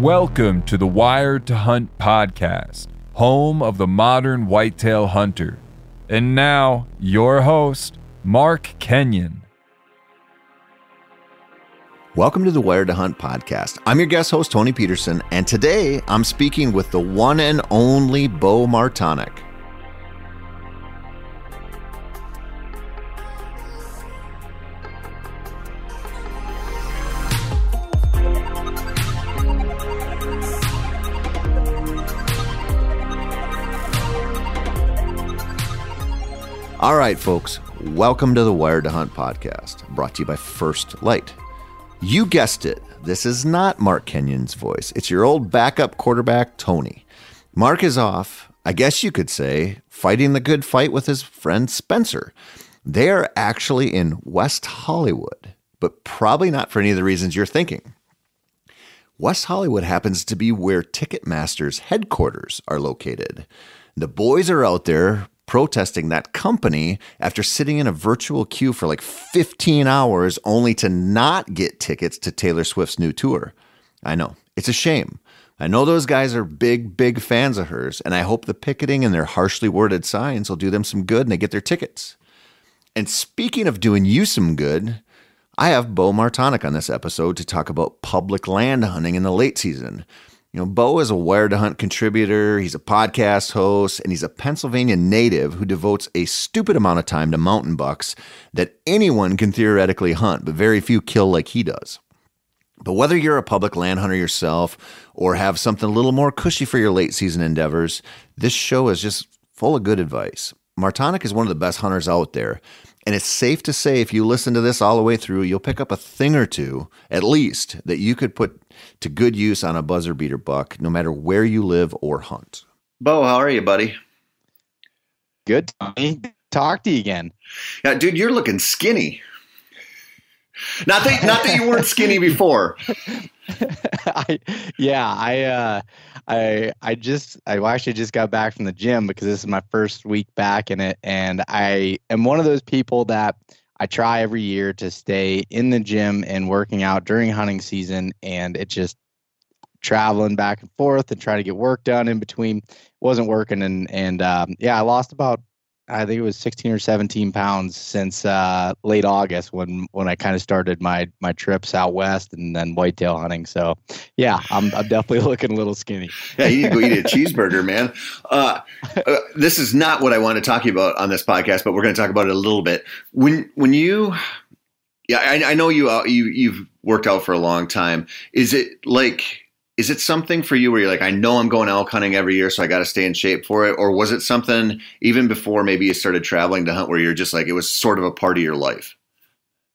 Welcome to the Wired to Hunt podcast, home of the modern whitetail hunter. And now, your host, Mark Kenyon. Welcome to the Wired to Hunt podcast. I'm your guest host, Tony Peterson, and today I'm speaking with the one and only Bo Martonik. All right, folks, welcome to the Wired to Hunt podcast, brought to you by First Lite. You guessed it. This is not Mark Kenyon's voice. It's your old backup quarterback, Tony. Mark is off, I guess you could say, fighting the good fight with his friend Spencer. They are actually in West Hollywood, but probably not for any of the reasons you're thinking. West Hollywood happens to be where Ticketmaster's headquarters are located. The boys are out there protesting that company after sitting in a virtual queue for like 15 hours only to not get tickets to Taylor Swift's new tour. I know, it's a shame. I know those guys are big, big fans of hers, and I hope the picketing and their harshly worded signs will do them some good and they get their tickets. And speaking of doing you some good, I have Bo Martonik on this episode to talk about public land hunting in the late season. You know, Bo is a Wired to Hunt contributor, he's a podcast host, and he's a Pennsylvania native who devotes a stupid amount of time to mountain bucks that anyone can theoretically hunt, but very few kill like he does. But whether you're a public land hunter yourself or have something a little more cushy for your late season endeavors, this show is just full of good advice. Martonik is one of the best hunters out there. And it's safe to say, if you listen to this all the way through, you'll pick up a thing or two, at least, that you could put to good use on a buzzer beater buck, no matter where you live or hunt. Bo, how are you, buddy? Good, Tony. Talk to you again. Yeah, dude, you're looking skinny. Not that, not that you weren't skinny before. I, yeah, I, uh, I, I just, I actually just got back from the gym because this is my first week back in it, and I am one of those people that I try every year to stay in the gym and working out during hunting season, and it just traveling back and forth and trying to get work done in between wasn't working, and and um, yeah, I lost about I think it was 16 or 17 pounds since uh, late August when when I kind of started my my trips out west and then whitetail hunting. So yeah, I'm I'm definitely looking a little skinny. yeah, you need to go eat a cheeseburger, man. Uh, uh, this is not what I want to talk about on this podcast, but we're going to talk about it a little bit. When when you, yeah, I, I know you uh, you you've worked out for a long time. Is it like is it something for you where you're like, I know I'm going elk hunting every year, so I got to stay in shape for it? Or was it something even before maybe you started traveling to hunt where you're just like, it was sort of a part of your life?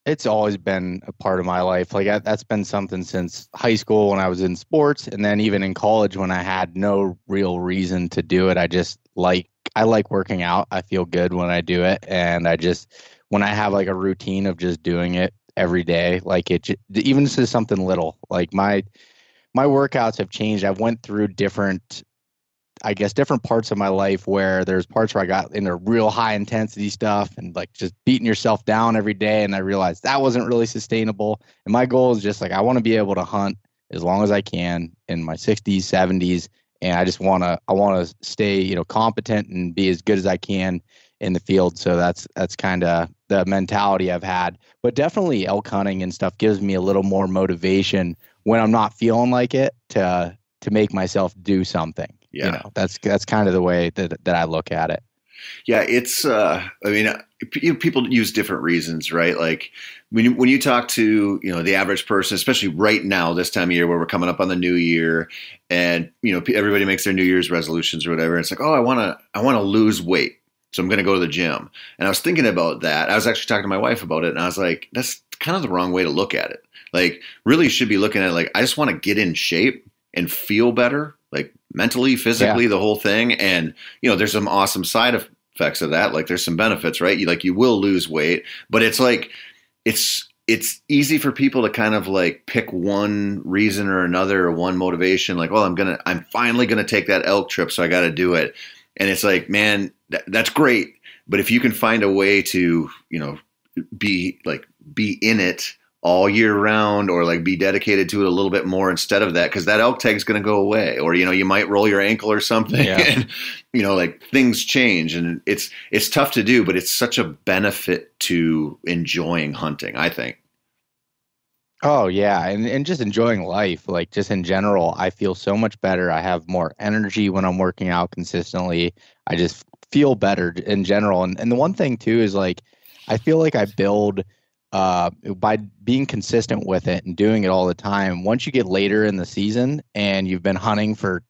It's always been a part of my life. Like that's been something since high school when I was in sports, and then even in college when I had no real reason to do it. I just like I like working out. I feel good when I do it, and I just when I have like a routine of just doing it every day. Like it, even to something little. Like my my workouts have changed. I've went through different I guess different parts of my life where there's parts where I got into real high intensity stuff and like just beating yourself down every day. And I realized that wasn't really sustainable. And my goal is just like, I want to be able to hunt as long as I can in my 60s, 70s. And I just want to, I want to stay, you know, competent and be as good as I can in the field. So that's, that's kind of the mentality I've had. But definitely elk hunting and stuff gives me a little more motivation when I'm not feeling like it to, to make myself do something. Yeah. You know, that's that's kind of the way that that I look at it. Yeah, it's. Uh, I mean, you know, people use different reasons, right? Like when you, when you talk to you know the average person, especially right now this time of year where we're coming up on the new year, and you know everybody makes their New Year's resolutions or whatever. It's like, oh, I want to I want to lose weight, so I'm going to go to the gym. And I was thinking about that. I was actually talking to my wife about it, and I was like, that's kind of the wrong way to look at it. Like, really, should be looking at like I just want to get in shape and feel better like mentally, physically, yeah. the whole thing. And you know, there's some awesome side effects of that. Like there's some benefits, right? You like you will lose weight, but it's like it's it's easy for people to kind of like pick one reason or another or one motivation like well i'm gonna i'm finally gonna take that elk trip so i gotta do it and it's like man that, that's great but if you can find a way to you know be like be in it all year round or like be dedicated to it a little bit more instead of that because that elk tag is going to go away. Or you know you might roll your ankle or something yeah. and you know like things change. And it's it's tough to do but it's such a benefit to enjoying hunting i think. Oh yeah. And, and just enjoying life like just in general i feel so much better. I have more energy when i'm working out consistently. I just feel better in general. And, and the one thing too is like i feel like i build uh, by being consistent with it and doing it all the time, once you get later in the season and you've been hunting for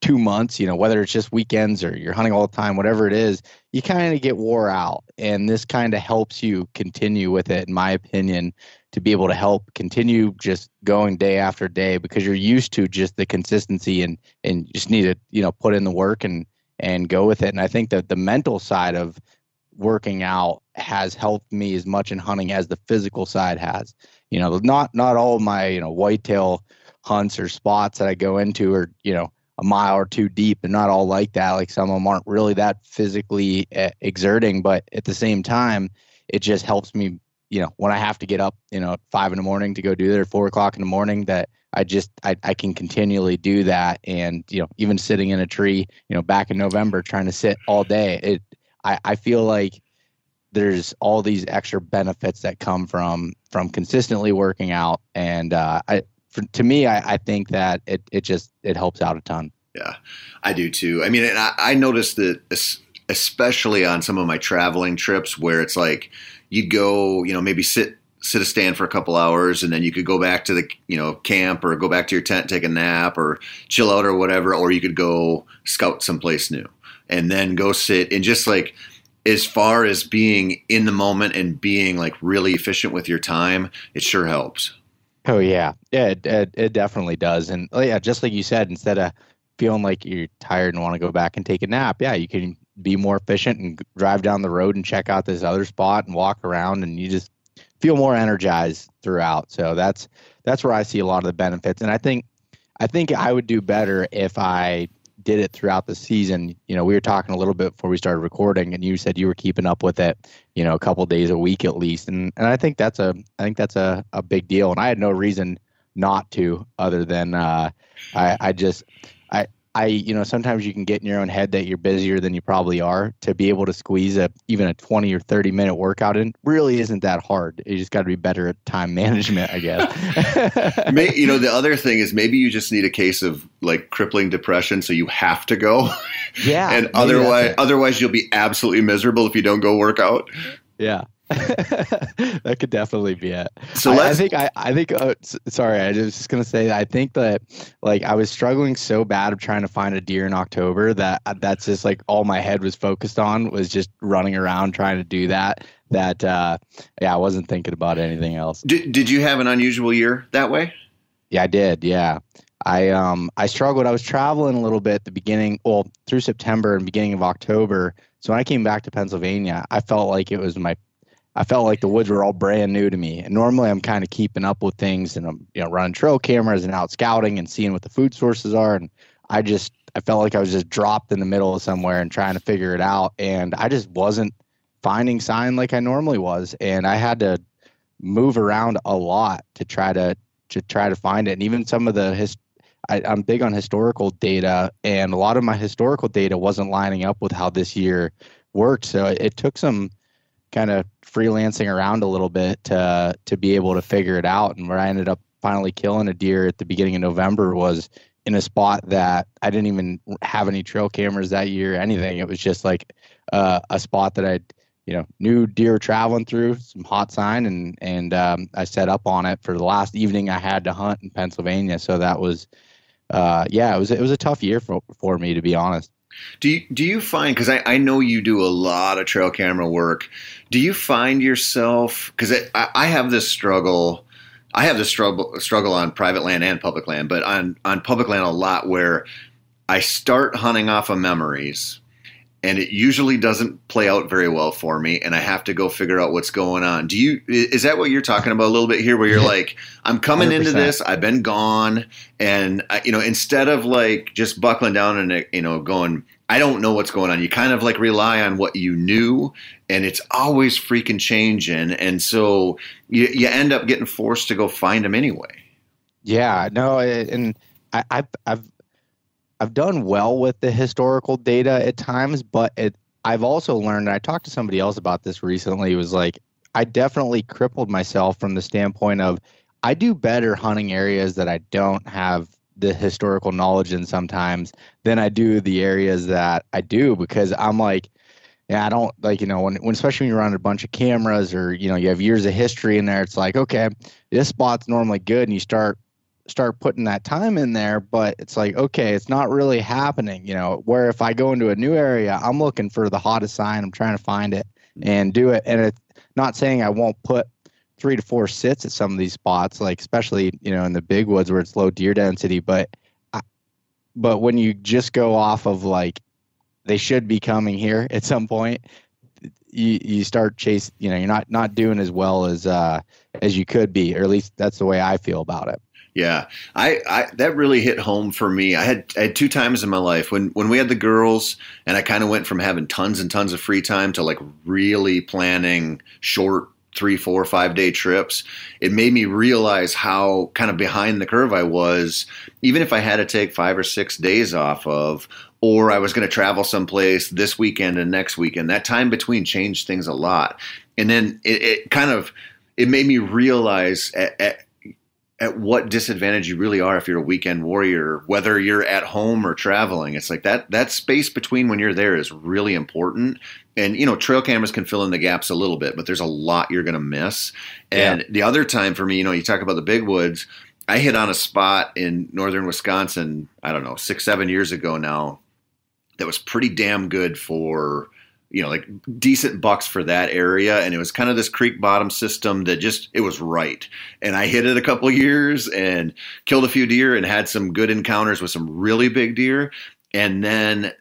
two months, you know, whether it's just weekends or you're hunting all the time, whatever it is, you kind of get wore out. And this kind of helps you continue with it, in my opinion, to be able to help continue just going day after day because you're used to just the consistency and and just need to, you know, put in the work and and go with it. And I think that the mental side of working out has helped me as much in hunting as the physical side has. You know, not not all my you know whitetail hunts or spots that I go into are you know a mile or two deep and not all like that. Like some of them aren't really that physically uh, exerting, but at the same time, it just helps me. You know, when I have to get up, you know, five in the morning to go do that, or four o'clock in the morning, that I just I, I can continually do that. And you know, even sitting in a tree, you know, back in November trying to sit all day, it I, I feel like there's all these extra benefits that come from from consistently working out. And uh, I, for, to me I, I think that it, it just it helps out a ton. Yeah i do too. I mean and I, I noticed that especially on some of my traveling trips where it's like you'd go you know maybe sit sit a stand for a couple hours and then you could go back to the you know camp or go back to your tent take a nap or chill out or whatever or you could go scout someplace new and then go sit and just like as far as being in the moment and being like really efficient with your time, it sure helps. Oh yeah, yeah, it, it, it definitely does. And oh, yeah, just like you said, instead of feeling like you're tired and want to go back and take a nap, yeah, you can be more efficient and drive down the road and check out this other spot and walk around, and you just feel more energized throughout. So that's that's where I see a lot of the benefits. And I think I think I would do better if I did it throughout the season, you know, we were talking a little bit before we started recording, and you said you were keeping up with it, you know, a couple days a week at least, and and I think that's a I think that's a, a big deal, and I had no reason not to, other than uh, I I just I I, you know, sometimes you can get in your own head that you're busier than you probably are. To be able to squeeze a even a 20 or 30 minute workout in really isn't that hard. You just got to be better at time management, I guess. May, you know, the other thing is maybe you just need a case of like crippling depression, so you have to go. Yeah, and otherwise, otherwise you'll be absolutely miserable if you don't go work out. Yeah. that could definitely be it. So I, I think I, I think uh, sorry, I was just gonna say I think that like I was struggling so bad of trying to find a deer in October that uh, that's just like all my head was focused on was just running around trying to do that. That uh, yeah, I wasn't thinking about anything else. Did Did you have an unusual year that way? Yeah, I did. Yeah. I um I struggled. I was traveling a little bit at the beginning, well, through September and beginning of October. So when I came back to Pennsylvania, I felt like it was my I felt like the woods were all brand new to me. And normally I'm kind of keeping up with things and I'm you know running trail cameras and out scouting and seeing what the food sources are. And I just I felt like I was just dropped in the middle of somewhere and trying to figure it out. And I just wasn't finding sign like I normally was. And I had to move around a lot to try to to try to find it. And even some of the his I, I'm big on historical data, and a lot of my historical data wasn't lining up with how this year worked. So it, it took some kind of freelancing around a little bit to to be able to figure it out. And where I ended up finally killing a deer at the beginning of November was in a spot that I didn't even have any trail cameras that year, anything. It was just like uh, a spot that I, you know, knew deer traveling through, some hot sign, and and um, I set up on it for the last evening I had to hunt in Pennsylvania. So that was, uh, yeah, it was it was a tough year for for me to be honest. Do you, do you find because I, I know you do a lot of trail camera work? Do you find yourself because I, I have this struggle? I have this struggle struggle on private land and public land, but on on public land a lot where I start hunting off of memories and it usually doesn't play out very well for me and i have to go figure out what's going on. Do you is that what you're talking about a little bit here where you're like i'm coming 100%. into this i've been gone and you know instead of like just buckling down and you know going i don't know what's going on you kind of like rely on what you knew and it's always freaking changing and so you, you end up getting forced to go find them anyway. Yeah no and I, I've, I've I've done well with the historical data at times, but it I've also learned. and I talked to somebody else about this recently. Was like I definitely crippled myself from the standpoint of I do better hunting areas that I don't have the historical knowledge in sometimes than I do the areas that I do because I'm like, yeah, I don't like, you know, when, when especially when you're on a bunch of cameras or, you know, you have years of history in there, it's like, okay, this spot's normally good. And you start start putting that time in there but it's like okay it's not really happening you know where if i go into a new area i'm looking for the hottest sign i'm trying to find it and do it and it's not saying i won't put three to four sits at some of these spots like especially you know in the big woods where it's low deer density but I, but when you just go off of like they should be coming here at some point you you start chase you know you're not not doing as well as uh as you could be or at least that's the way i feel about it yeah, I, I that really hit home for me. I had I had two times in my life when when we had the girls, and I kind of went from having tons and tons of free time to like really planning short three, four, five day trips. It made me realize how kind of behind the curve I was, even if I had to take five or six days off of, or I was going to travel someplace this weekend and next weekend. That time between changed things a lot, and then it, it kind of it made me realize at, at at what disadvantage you really are if you're a weekend warrior, whether you're at home or traveling. It's like that that space between when you're there is really important. And you know, trail cameras can fill in the gaps a little bit, but there's a lot you're going to miss. And yeah. the other time for me, you know, you talk about the big woods. I hit on a spot in northern Wisconsin. I don't know, six seven years ago now. That was pretty damn good for you know, like decent bucks for that area. And it was kind of this creek bottom system that just, it was right. And I hit it a couple years and killed a few deer and had some good encounters with some really big deer. And then,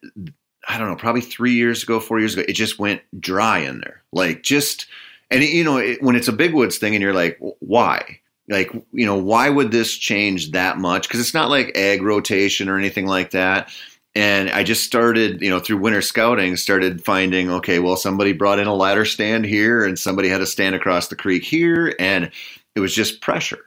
I don't know, probably three years ago, four years ago, it just went dry in there. Like just, and it, you know, it, when it's a big woods thing and you're like, why? Like, you know, why would this change that much? Because it's not like ag rotation or anything like that and I just started, you know, through winter scouting, started finding, okay, well, somebody brought in a ladder stand here and somebody had a stand across the creek here. And it was just pressure,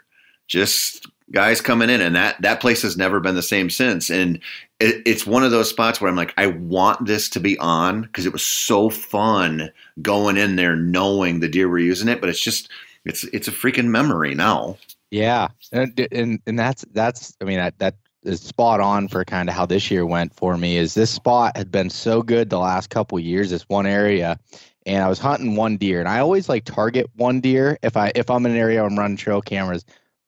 just guys coming in. And that, that place has never been the same since. And it, it's one of those spots where I'm like, I want this to be on because it was so fun going in there knowing the deer were using it. But it's just, it's, it's a freaking memory now. Yeah. And, and, and that's, that's, I mean, that, that is spot on for kind of how this year went for me is this spot had been so good the last couple years this one area and i was hunting one deer and i always like target one deer if i if i'm in an area i'm running trail cameras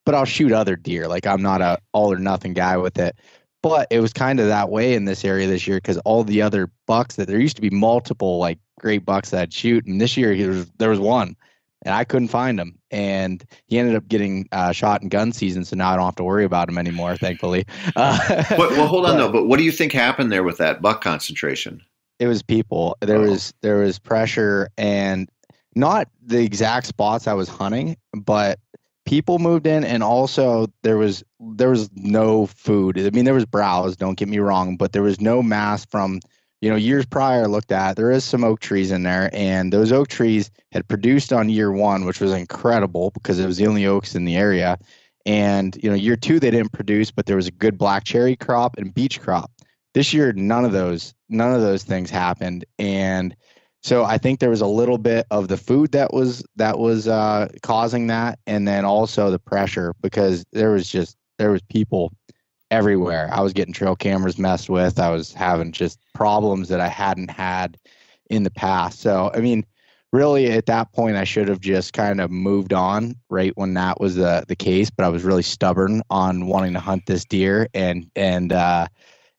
but i'll shoot other deer like i'm not a all or nothing guy with it. But it was kind of that way in this area this year because all the other bucks that there used to be multiple like great bucks that I'd shoot and this year there was, there was one and I couldn't find him. And he ended up getting uh, shot in gun season, so now I don't have to worry about him anymore, thankfully. Uh, but, well, hold on but, though. But what do you think happened there with that buck concentration? It was people. There oh. was there was pressure, and not the exact spots I was hunting, but people moved in and also there was there was no food. I mean there was browse, don't get me wrong, but there was no mass from you know years prior looked at. There is some oak trees in there and those oak trees had produced on year 1, which was incredible because it was the only oaks in the area. And you know year 2 they didn't produce, but there was a good black cherry crop and beech crop. This year none of those none of those things happened and so I think there was a little bit of the food that was that was uh, causing that, and then also the pressure because there was just there was people everywhere. I was getting trail cameras messed with. I was having just problems that I hadn't had in the past. So I mean, really at that point, I should have just kind of moved on right when that was the the case. But I was really stubborn on wanting to hunt this deer, and and uh,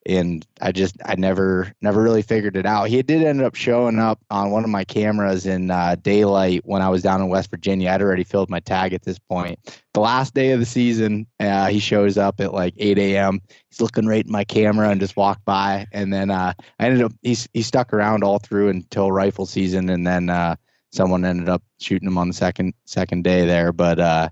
and I just I never never really figured it out. He did end up showing up on one of my cameras in uh, daylight when I was down in West Virginia. I'd already filled my tag at this point. The last day of the season, uh, he shows up at like 8 a.m. He's looking right in my camera and just walked by. And then uh, I ended up he he stuck around all through until rifle season, and then uh, someone ended up shooting him on the second second day there. But uh,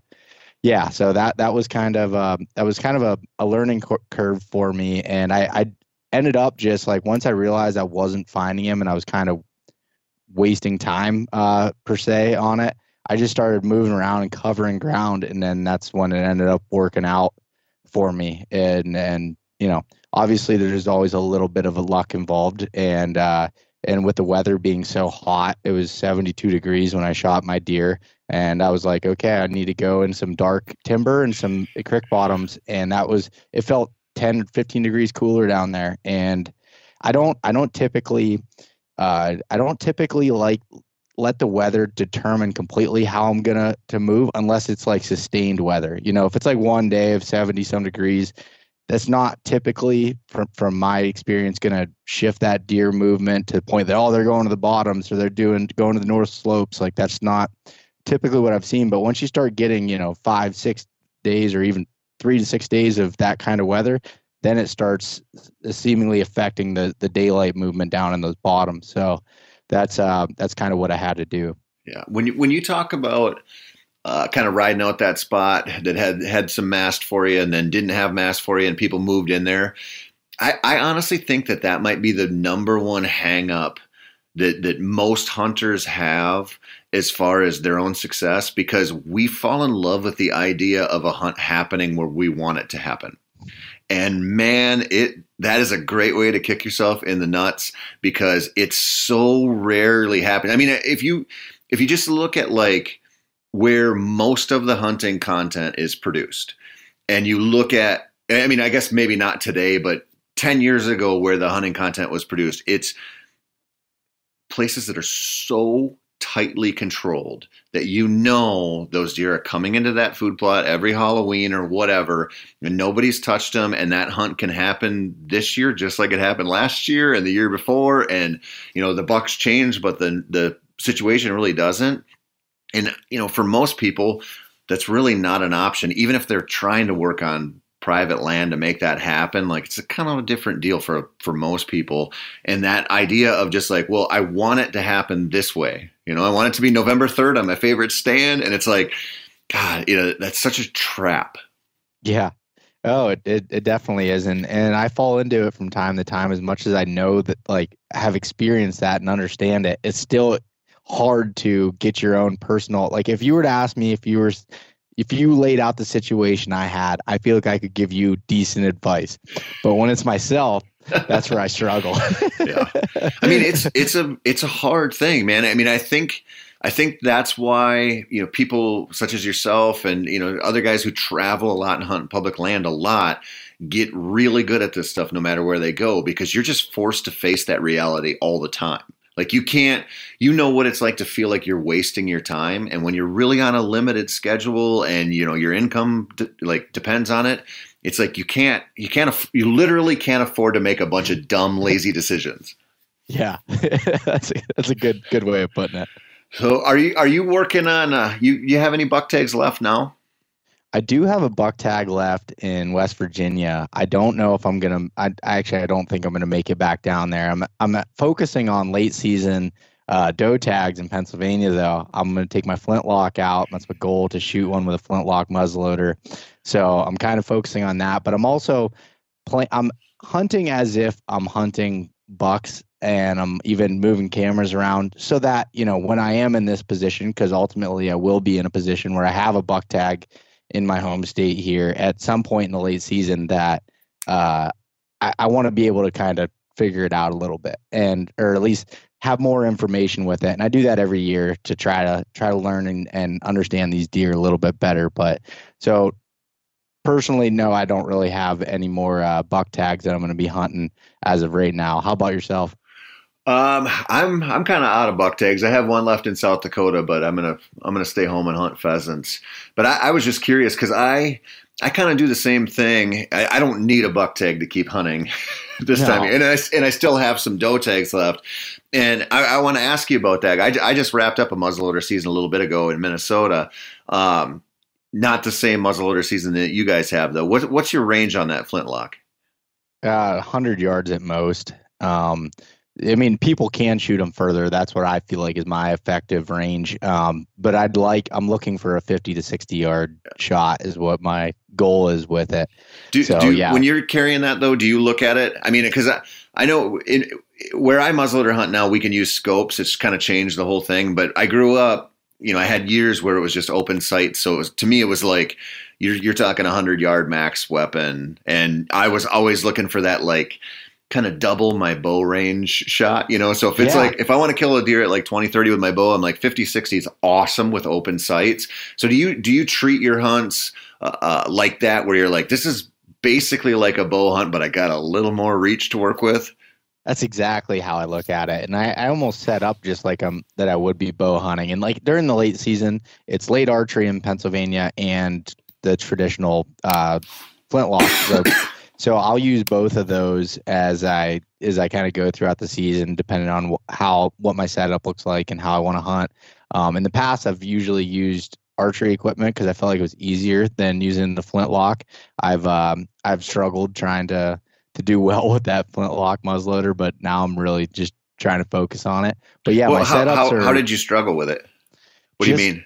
yeah, so that that was kind of uh, that was kind of a, a learning curve for me, and I, I ended up just like once I realized I wasn't finding him and I was kind of wasting time uh, per se on it. I just started moving around and covering ground, and then that's when it ended up working out for me. And and you know, obviously there's always a little bit of a luck involved, and uh, and with the weather being so hot, it was 72 degrees when I shot my deer, and I was like, okay, I need to go in some dark timber and some creek bottoms, and that was it felt 10 15 degrees cooler down there, and I don't I don't typically uh, I don't typically like let the weather determine completely how I'm gonna to move unless it's like sustained weather. You know, if it's like one day of 70 some degrees, that's not typically from from my experience going to shift that deer movement to the point that oh they're going to the bottoms or they're doing going to the north slopes like that's not typically what I've seen. But once you start getting, you know, five, six days or even three to six days of that kind of weather, then it starts seemingly affecting the the daylight movement down in those bottoms. So that's uh that's kind of what I had to do. Yeah. When you when you talk about uh, kind of riding out that spot that had had some mast for you and then didn't have mast for you and people moved in there, I, I honestly think that that might be the number one hang up that that most hunters have as far as their own success because we fall in love with the idea of a hunt happening where we want it to happen. And man, it that is a great way to kick yourself in the nuts because it's so rarely happening. I mean, if you if you just look at like where most of the hunting content is produced, and you look at I mean, I guess maybe not today, but 10 years ago where the hunting content was produced, it's places that are so tightly controlled that you know those deer are coming into that food plot every Halloween or whatever, and nobody's touched them, and that hunt can happen this year just like it happened last year and the year before, and you know the bucks change, but the the situation really doesn't. And you know, for most people, that's really not an option, even if they're trying to work on private land to make that happen like it's a kind of a different deal for for most people. And that idea of just like well i want it to happen this way. You know i want it to be november 3rd on my favorite stand and it's like god you know that's such a trap. Yeah. Oh it, it, it definitely is. And and i fall into it from time to time as much as i know that like have experienced that and understand it it's still hard to get your own personal like if you were to ask me if you were if you laid out the situation I had, I feel like I could give you decent advice. But when it's myself, that's where I struggle. yeah. I mean, it's it's a it's a hard thing, man. I mean, I think I think that's why, you know, people such as yourself and, you know, other guys who travel a lot and hunt public land a lot get really good at this stuff no matter where they go because you're just forced to face that reality all the time. Like you can't, you know what it's like to feel like you're wasting your time, and when you're really on a limited schedule and you know your income like depends on it, it's like you can't, you can't, you literally can't afford to make a bunch of dumb, lazy decisions. Yeah, that's a, that's a good good way of putting it. So are you are you working on? Uh, you you have any buck tags left now? I do have a buck tag left in West Virginia. I don't know if I'm gonna. I actually I don't think I'm gonna make it back down there. I'm I'm focusing on late season uh, doe tags in Pennsylvania, though, I'm to take my flintlock out. That's my goal to shoot one with a flintlock muzzleloader. So I'm kind of focusing on that, but I'm also playing. I'm hunting as if I'm hunting bucks and I'm even moving cameras around so that, you know, when I am in this position, because ultimately I will be in a position where I have a buck tag in my home state here at some point in the late season that uh, I, I want to be able to kind of figure it out a little bit and or at least have more information with it. And I do that every year to try to try to learn and, and understand these deer a little bit better. But so personally, no, I don't really have any more uh, buck tags that I'm going to be hunting as of right now. How about yourself? Um, I'm I'm kind of out of buck tags. I have one left in South Dakota, but I'm gonna I'm gonna stay home and hunt pheasants. But I, I was just curious because I I kind of do the same thing. I, I, don't need a buck tag to keep hunting this no. time, and I and I still have some doe tags left. And I, I want to ask you about that. I, I just wrapped up a muzzleloader season a little bit ago in Minnesota. Um, not the same muzzleloader season that you guys have, though. What, what's your range on that flintlock? Uh, 100 yards at most. Um, I mean, people can shoot them further. That's what I feel like is my effective range. Um, but I'd like, I'm looking for a 50 to 60 yard shot, is what my goal is with it. Do, so, do yeah. when you're carrying that though, do you look at it? I mean, because I, I know in, where I muzzleloader hunt now, we can use scopes. It's kind of changed the whole thing. But I grew up you know, I had years where it was just open sight. So was, to me, it was like you're you're talking a hundred yard max weapon, and I was always looking for that like kind of double my bow range shot, you know? So if it's yeah. like, if I want to kill a deer at like 20, 30 with my bow, I'm like 50, 60 is awesome with open sights. So do you, do you treat your hunts uh, uh, like that where you're like, this is basically like a bow hunt, but I got a little more reach to work with? That's exactly how I look at it. And I, I almost set up just like um that I would be bow hunting. And like during the late season, it's late archery in Pennsylvania and the traditional uh, flintlock. so, so I'll use both of those as I as I kind of go throughout the season, depending on wh- how what my setup looks like and how I want to hunt. Um, in the past, I've usually used archery equipment because I felt like it was easier than using the flintlock. I've um, I've struggled trying to to do well with that flintlock muzzleloader, but now I'm really just trying to focus on it. But yeah, well, my how, setups how, are. How did you struggle with it? What do you mean?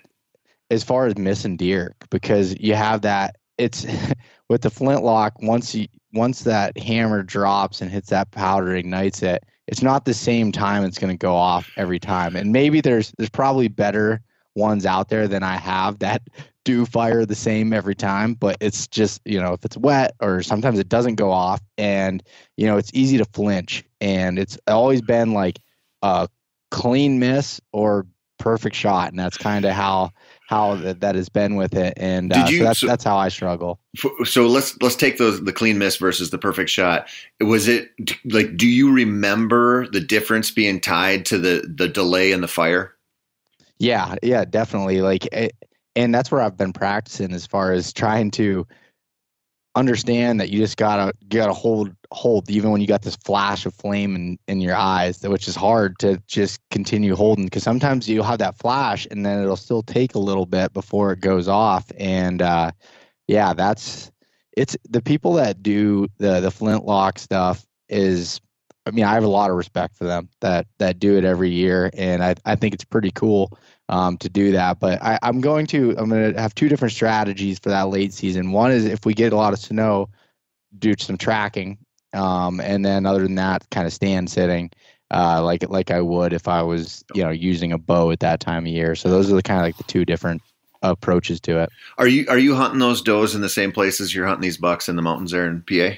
As far as missing deer, because you have that. It's with the flintlock. Once you once that hammer drops and hits that powder, ignites it. It's not the same time it's going to go off every time. And maybe there's there's probably better ones out there than I have that do fire the same every time, but it's just, you know, if it's wet or sometimes it doesn't go off and, you know, it's easy to flinch. And it's always been like a clean miss or perfect shot. And that's kind of how, how that, that has been with it. And uh, you, so that's, so, that's how I struggle. So let's, let's take those, the clean miss versus the perfect shot. Was it like, do you remember the difference being tied to the, the delay in the fire? Yeah, yeah, definitely. Like, it, and that's where I've been practicing as far as trying to understand that you just gotta you gotta hold hold even when you got this flash of flame in in your eyes, which is hard to just continue holding because sometimes you'll have that flash and then it'll still take a little bit before it goes off. And uh, yeah, that's it's the people that do the the flintlock stuff is I mean, I have a lot of respect for them that that do it every year, and I I think it's pretty cool um, to do that. But I, I'm going to I'm going to have two different strategies for that late season. One is if we get a lot of snow, do some tracking, um, and then other than that, kind of stand sitting. Uh, like like I would if I was you know using a bow at that time of year. So those are the kind of like the two different approaches to it. Are you are you hunting those does in the same places you're hunting these bucks in the mountains there in PA?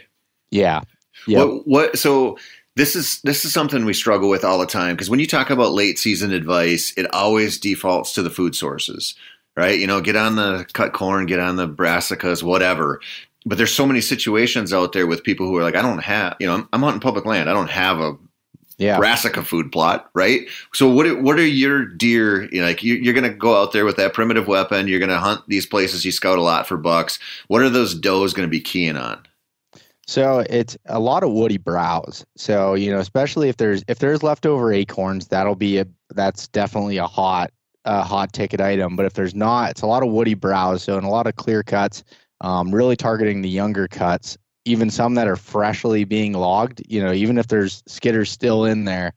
Yeah. Yeah. What, what so this is this is something we struggle with all the time because when you talk about late season advice, it always defaults to the food sources, right? You know, get on the cut corn, get on the brassicas, whatever. But there's so many situations out there with people who are like, I don't have, you know, I'm, I'm hunting public land. I don't have a yeah. brassica food plot, right? So what are, what are your deer? You know, like you, you're going to go out there with that primitive weapon. You're going to hunt these places. You scout a lot for bucks. What are those does going to be keying on? So it's a lot of woody browse. So you know, especially if there's if there's leftover acorns, that'll be a that's definitely a hot a hot ticket item. But if there's not, it's a lot of woody browse. So and a lot of clear cuts, um, really targeting the younger cuts, even some that are freshly being logged. You know, even if there's skidders still in there,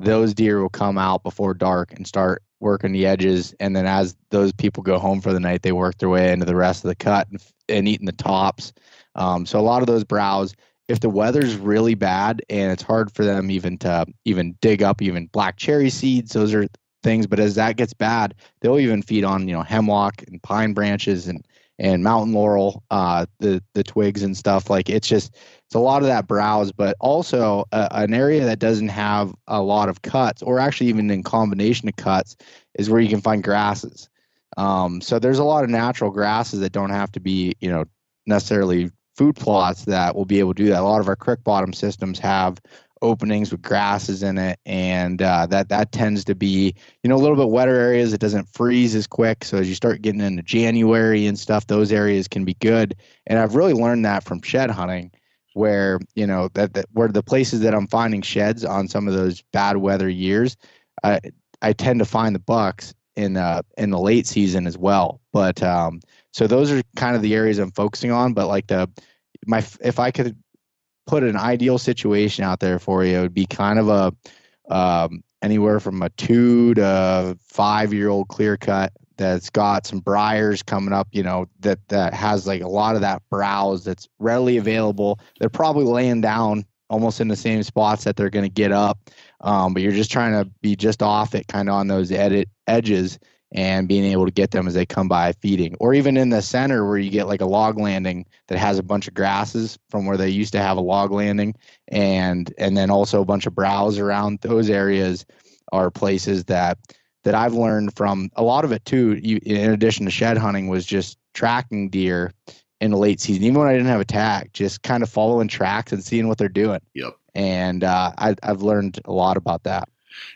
those deer will come out before dark and start working the edges. And then as those people go home for the night, they work their way into the rest of the cut and, and eating the tops. Um, so a lot of those browse, if the weather's really bad and it's hard for them even to even dig up even black cherry seeds, those are things. But as that gets bad, they'll even feed on you know hemlock and pine branches and and mountain laurel, uh, the the twigs and stuff. Like it's just it's a lot of that browse, but also uh, an area that doesn't have a lot of cuts, or actually even in combination of cuts, is where you can find grasses. Um, so there's a lot of natural grasses that don't have to be you know necessarily food plots that will be able to do that. A lot of our creek bottom systems have openings with grasses in it, and uh, that that tends to be you know a little bit wetter areas. It doesn't freeze as quick, so as you start getting into January and stuff, those areas can be good. And I've really learned that from shed hunting, where you know that, that where the places that I'm finding sheds on some of those bad weather years, I I tend to find the bucks in uh in the late season as well. But um, so those are kind of the areas I'm focusing on. But like the my if I could put an ideal situation out there for you, it would be kind of a um, anywhere from a two to five year old clear cut that's got some briars coming up, you know, that that has like a lot of that browse that's readily available. They're probably laying down almost in the same spots that they're going to get up, um, but you're just trying to be just off it, kind of on those edit edges, and being able to get them as they come by feeding. Or even in the center where you get like a log landing that has a bunch of grasses from where they used to have a log landing. And and then also a bunch of browse around those areas are places that that I've learned from a lot of it too you, in addition to shed hunting was just tracking deer in the late season. Even when I didn't have a tag just kind of following tracks and seeing what they're doing. Yep. And uh, I, I've learned a lot about that.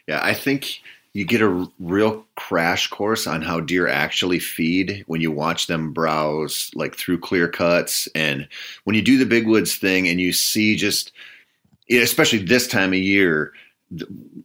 Yeah, I think you get a real crash course on how deer actually feed when you watch them browse like through clear cuts. And when you do the big woods thing and you see just especially this time of year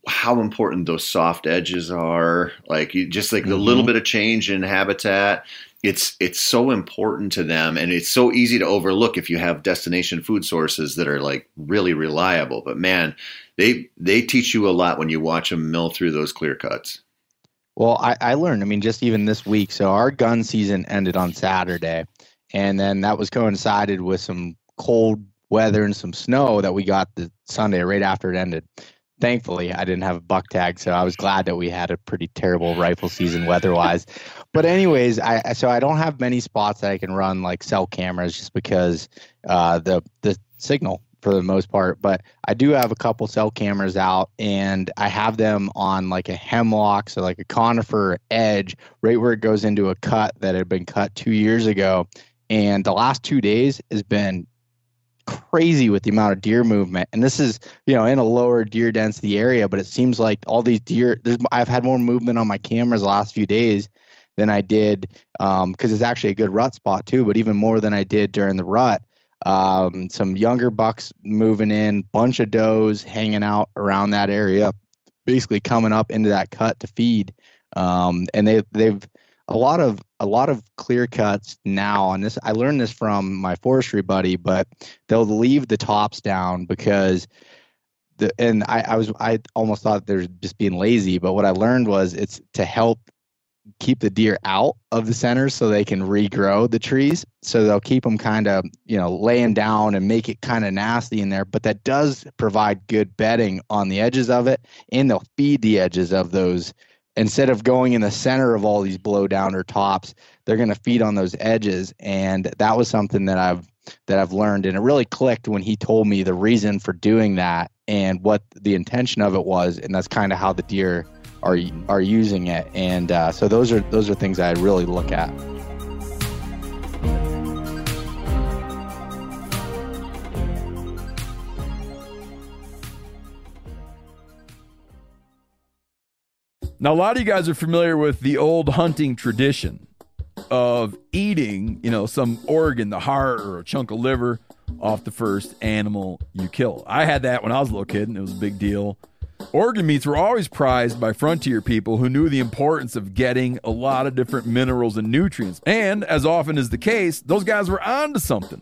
how important those soft edges are. Like you just like the little bit of change in habitat it's it's so important to them and it's so easy to overlook if you have destination food sources that are like really reliable but man they they teach you a lot when you watch them mill through those clear cuts Well, I, I learned, I mean, just even this week. So our gun season ended on Saturday, and then that was coincided with some cold weather and some snow that we got the Sunday right after it ended. Thankfully, I didn't have a buck tag, so I was glad that we had a pretty terrible rifle season weather-wise. But anyways, I so I don't have many spots that I can run like cell cameras just because uh, the the signal for the most part. But I do have a couple cell cameras out, and I have them on like a hemlock, so like a conifer edge, right where it goes into a cut that had been cut two years ago. And the last two days has been crazy with the amount of deer movement. And this is, you know, in a lower deer density area, but it seems like all these deer, I've had more movement on my cameras the last few days than I did because um, it's actually a good rut spot too, but even more than I did during the rut. Um, some younger bucks moving in, bunch of does hanging out around that area, basically coming up into that cut to feed. Um, and they they've a lot of a lot of clear cuts now and this I learned this from my forestry buddy, but they'll leave the tops down because the and I, I was I almost thought they're just being lazy, but what I learned was it's to help keep the deer out of the centers so they can regrow the trees. So they'll keep them kind of, you know, laying down and make it kind of nasty in there. But that does provide good bedding on the edges of it, and they'll feed the edges of those. Instead of going in the center of all these blow downer tops, they're going to feed on those edges. And that was something that I've that I've learned, and it really clicked when he told me the reason for doing that and what the intention of it was, and that's kind of how the deer are are using it, and uh, so those are those are things I really look at. Now, a lot of you guys are familiar with the old hunting tradition of eating, you know, some organ, the heart or a chunk of liver off the first animal you kill. I had that when I was a little kid, and it was a big deal. Organ meats were always prized by frontier people who knew the importance of getting a lot of different minerals and nutrients. And as often is the case, those guys were onto something.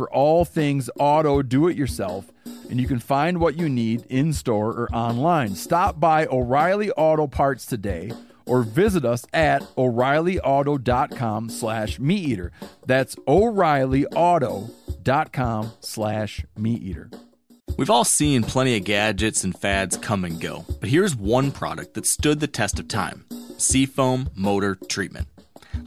for all things auto do it yourself and you can find what you need in store or online. Stop by O'Reilly Auto Parts today or visit us at o'reillyauto.com slash meat eater. That's o'reillyauto.com slash meat eater. We've all seen plenty of gadgets and fads come and go, but here's one product that stood the test of time Seafoam Motor Treatment.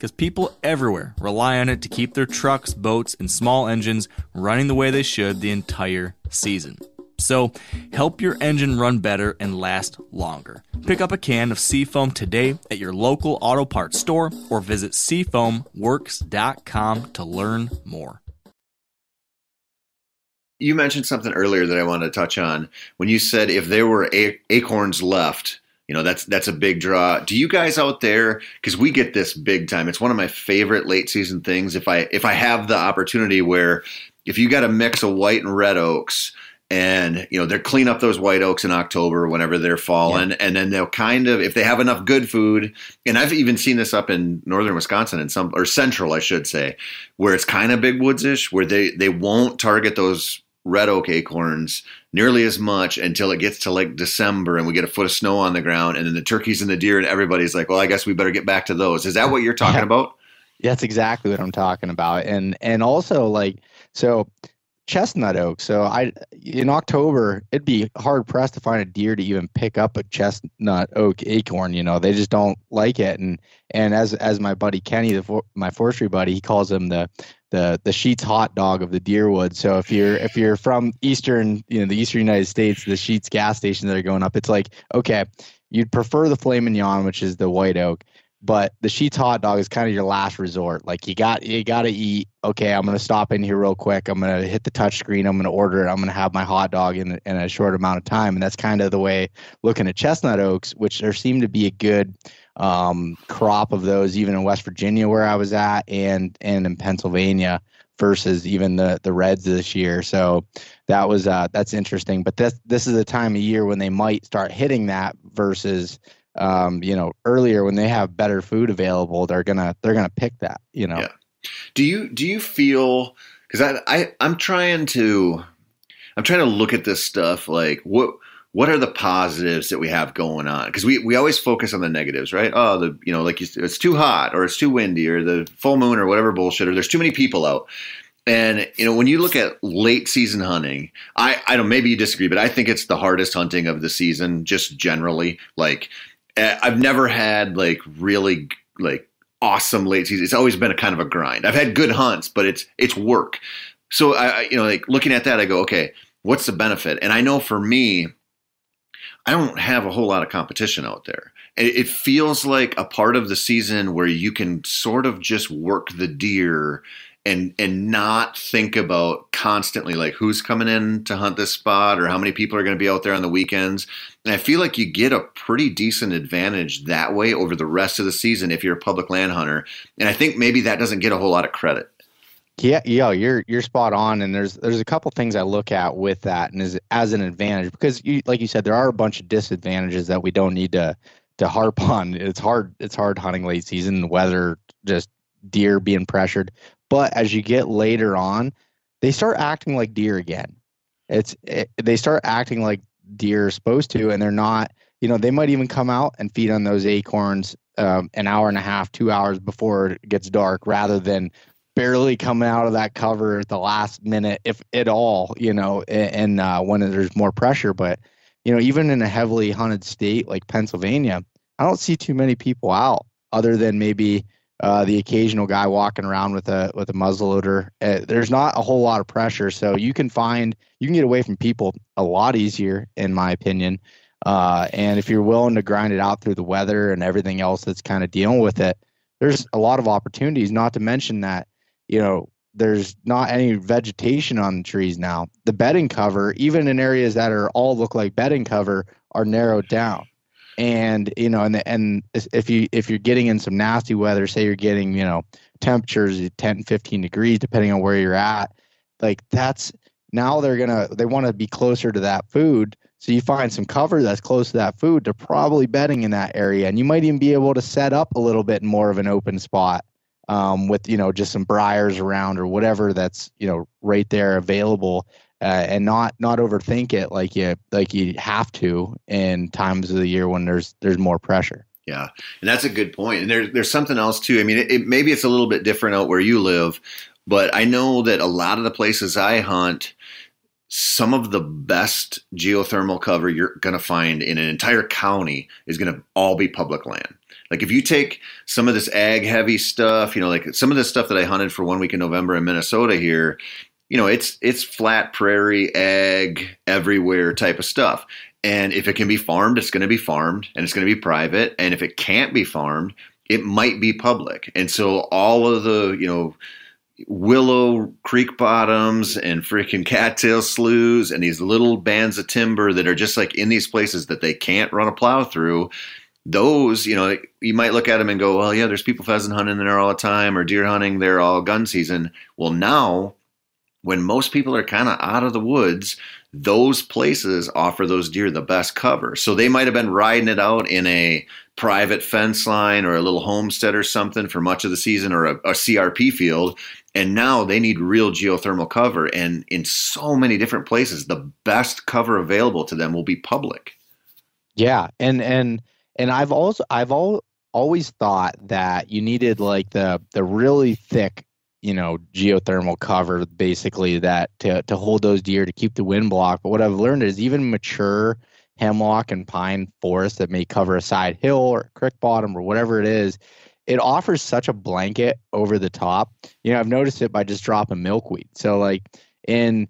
because people everywhere rely on it to keep their trucks, boats, and small engines running the way they should the entire season. So, help your engine run better and last longer. Pick up a can of Seafoam today at your local auto parts store or visit seafoamworks.com to learn more. You mentioned something earlier that I wanted to touch on when you said if there were acorns left, you know that's that's a big draw. Do you guys out there because we get this big time. It's one of my favorite late season things. If i if i have the opportunity where if you got a mix of white and red oaks and you know they're clean up those white oaks in october whenever they're falling yeah. and then they'll kind of if they have enough good food and i've even seen this up in northern wisconsin and some or central i should say where it's kind of big woodsish where they they won't target those red oak acorns nearly as much until it gets to like December and we get a foot of snow on the ground and then the turkeys and the deer and everybody's like, well, I guess we better get back to those. Is that what you're talking yeah. about? That's exactly what I'm talking about. And and also like so chestnut oak. So I in October it'd be hard pressed to find a deer to even pick up a chestnut oak acorn. You know they just don't like it. And and as as my buddy Kenny, the my forestry buddy, he calls them the the the Sheetz hot dog of the deer Deerwood. So if you're if you're from eastern, you know, the eastern United States, the Sheetz gas stations that are going up, it's like okay, you'd prefer the filet mignon, which is the white oak, but the Sheetz hot dog is kind of your last resort. Like you got you got to eat. Okay, I'm gonna stop in here real quick. I'm gonna hit the touch screen. I'm gonna order it. I'm gonna have my hot dog in in a short amount of time, and that's kind of the way looking at chestnut oaks, which there seemed to be a good um, crop of those, even in West Virginia where I was at, and and in Pennsylvania versus even the the Reds this year. So that was uh, that's interesting. But this this is a time of year when they might start hitting that versus um, you know earlier when they have better food available, they're gonna they're gonna pick that. You know. Yeah. Do you do you feel because I, I I'm trying to I'm trying to look at this stuff like what what are the positives that we have going on? Because we, we always focus on the negatives, right? Oh, the you know, like you, it's too hot, or it's too windy, or the full moon, or whatever bullshit, or there's too many people out. And you know, when you look at late season hunting, I I don't maybe you disagree, but I think it's the hardest hunting of the season, just generally. Like Uh, I've never had like really like awesome late season. It's always been a kind of a grind. I've had good hunts, but it's it's work. So I, you know, like looking at that, I go, okay, what's the benefit? And I know for me, I don't have a whole lot of competition out there. It feels like a part of the season where you can sort of just work the deer and and not think about constantly like who's coming in to hunt this spot or how many people are going to be out there on the weekends. And I feel like you get a pretty decent advantage that way over the rest of the season if you're a public land hunter. And I think maybe that doesn't get a whole lot of credit. Yeah, yeah, you're you're spot on, and there's there's a couple things I look at with that, and as as an advantage because you like you said there are a bunch of disadvantages that we don't need to to harp on. It's hard it's hard hunting late season, weather, just deer being pressured. But as you get later on, they start acting like deer again. It's it, they start acting like deer are supposed to, and they're not. You know, they might even come out and feed on those acorns um, an hour and a half, two hours before it gets dark, rather than barely coming out of that cover at the last minute, if at all. You know, and, and uh, when there's more pressure. But you know, even in a heavily hunted state like Pennsylvania, I don't see too many people out, other than maybe uh, the occasional guy walking around with a with a muzzleloader. Uh, there's not a whole lot of pressure, so you can find you can get away from people a lot easier, in my opinion. Uh, and if you're willing to grind it out through the weather and everything else that's kind of dealing with it, there's a lot of opportunities. Not to mention that you know there's not any vegetation on the trees now. The bedding cover, even in areas that are all look like bedding cover, are narrowed down and you know and and if you if you're getting in some nasty weather say you're getting you know temperatures 10 15 degrees depending on where you're at like that's now they're gonna they want to be closer to that food. So you find some cover that's close to that food they're probably bedding in that area. And you might even be able to set up a little bit more of an open spot um, with you know just some briars around or whatever that's you know right there available uh, and not not overthink it like you like you have to in times of the year when there's there's more pressure. Yeah, and that's a good point. And there's there's something else too. I mean, it, it, maybe it's a little bit different out where you live, but I know that a lot of the places I hunt, some of the best geothermal cover you're going to find in an entire county is going to all be public land. Like if you take some of this ag heavy stuff, you know, like some of the stuff that I hunted for one week in November in Minnesota here, you know, it's it's flat prairie, ag, everywhere type of stuff. And if it can be farmed, it's going to be farmed and it's going to be private. And if it can't be farmed, it might be public. And so all of the, you know, willow creek bottoms and freaking cattail sloughs and these little bands of timber that are just like in these places that they can't run a plow through those, you know, you might look at them and go, well, yeah, there's people pheasant hunting there all the time or deer hunting there all gun season. Well, now when most people are kind of out of the woods, those places offer those deer the best cover. So they might have been riding it out in a private fence line or a little homestead or something for much of the season or a, a CRP field. And now they need real geothermal cover. And in so many different places, the best cover available to them will be public. Yeah. And, and, and I've also, I've all, always thought that you needed like the, the really thick you know geothermal cover basically that to to hold those deer to keep the wind block. But what I've learned is even mature hemlock and pine forest that may cover a side hill or creek bottom or whatever it is, it offers such a blanket over the top. You know, I've noticed it by just dropping milkweed. So like in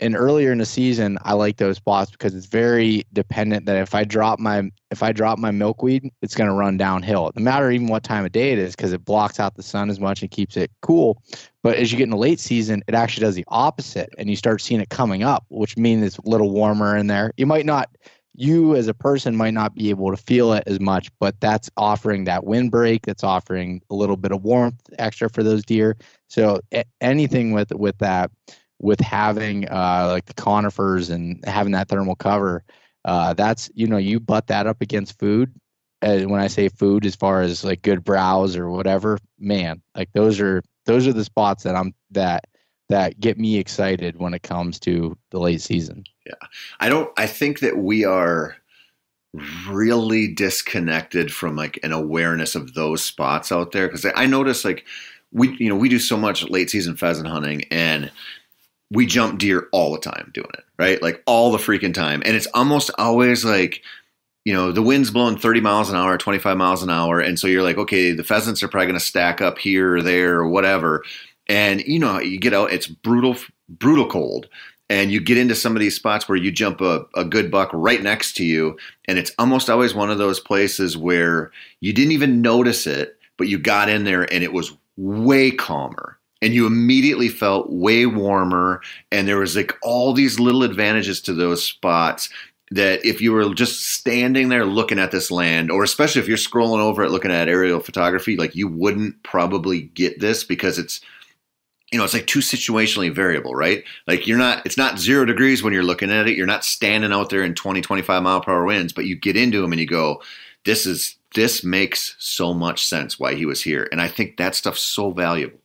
and earlier in the season i like those spots because it's very dependent that if i drop my if i drop my milkweed it's going to run downhill. No matter even what time of day it is because it blocks out the sun as much and keeps it cool. But as you get in the late season it actually does the opposite and you start seeing it coming up which means it's a little warmer in there. You might not you as a person might not be able to feel it as much but that's offering that windbreak. That's offering a little bit of warmth extra for those deer. So anything with with that with having uh, like the conifers and having that thermal cover, uh, that's you know you butt that up against food. And when I say food, as far as like good browse or whatever, man, like those are those are the spots that I'm that that get me excited when it comes to the late season. Yeah, I don't. I think that we are really disconnected from like an awareness of those spots out there because I notice like we you know we do so much late season pheasant hunting and we jump deer all the time doing it, right? Like all the freaking time. And it's almost always like, you know the wind's blowing 30 miles an hour 25 miles an hour. And so you're like okay the pheasants are probably going to stack up here or there or whatever. And you know you get out it's brutal brutal cold. And you get into some of these spots where you jump a, a good buck right next to you. And it's almost always one of those places where you didn't even notice it but you got in there and it was way calmer and you immediately felt way warmer. And there was like all these little advantages to those spots that if you were just standing there looking at this land or especially if you're scrolling over it looking at aerial photography like you wouldn't probably get this because it's you know it's like too situationally variable right? Like you're not it's not zero degrees when you're looking at it. You're not standing out there in 20 25 mile per hour winds but you get into them and you go this is this makes so much sense why he was here. And i think that stuff's so valuable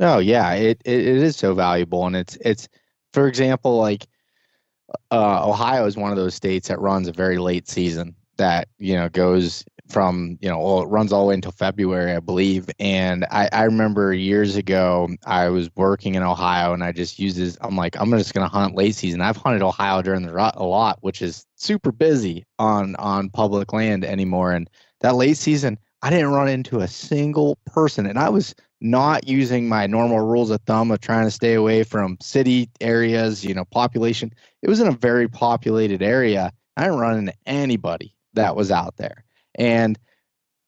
oh yeah it, it, it is so valuable and it's it's for example like uh, Ohio is one of those states that runs a very late season that you know goes from you know well it runs all the way until February I believe and I, I remember years ago I was working in Ohio and I just used this I'm like I'm just gonna hunt late season. I've hunted Ohio during the rut a lot which is super busy on on public land anymore and that late season I didn't run into a single person and I was not using my normal rules of thumb of trying to stay away from city areas, you know, population. It was in a very populated area. I didn't run into anybody that was out there. And,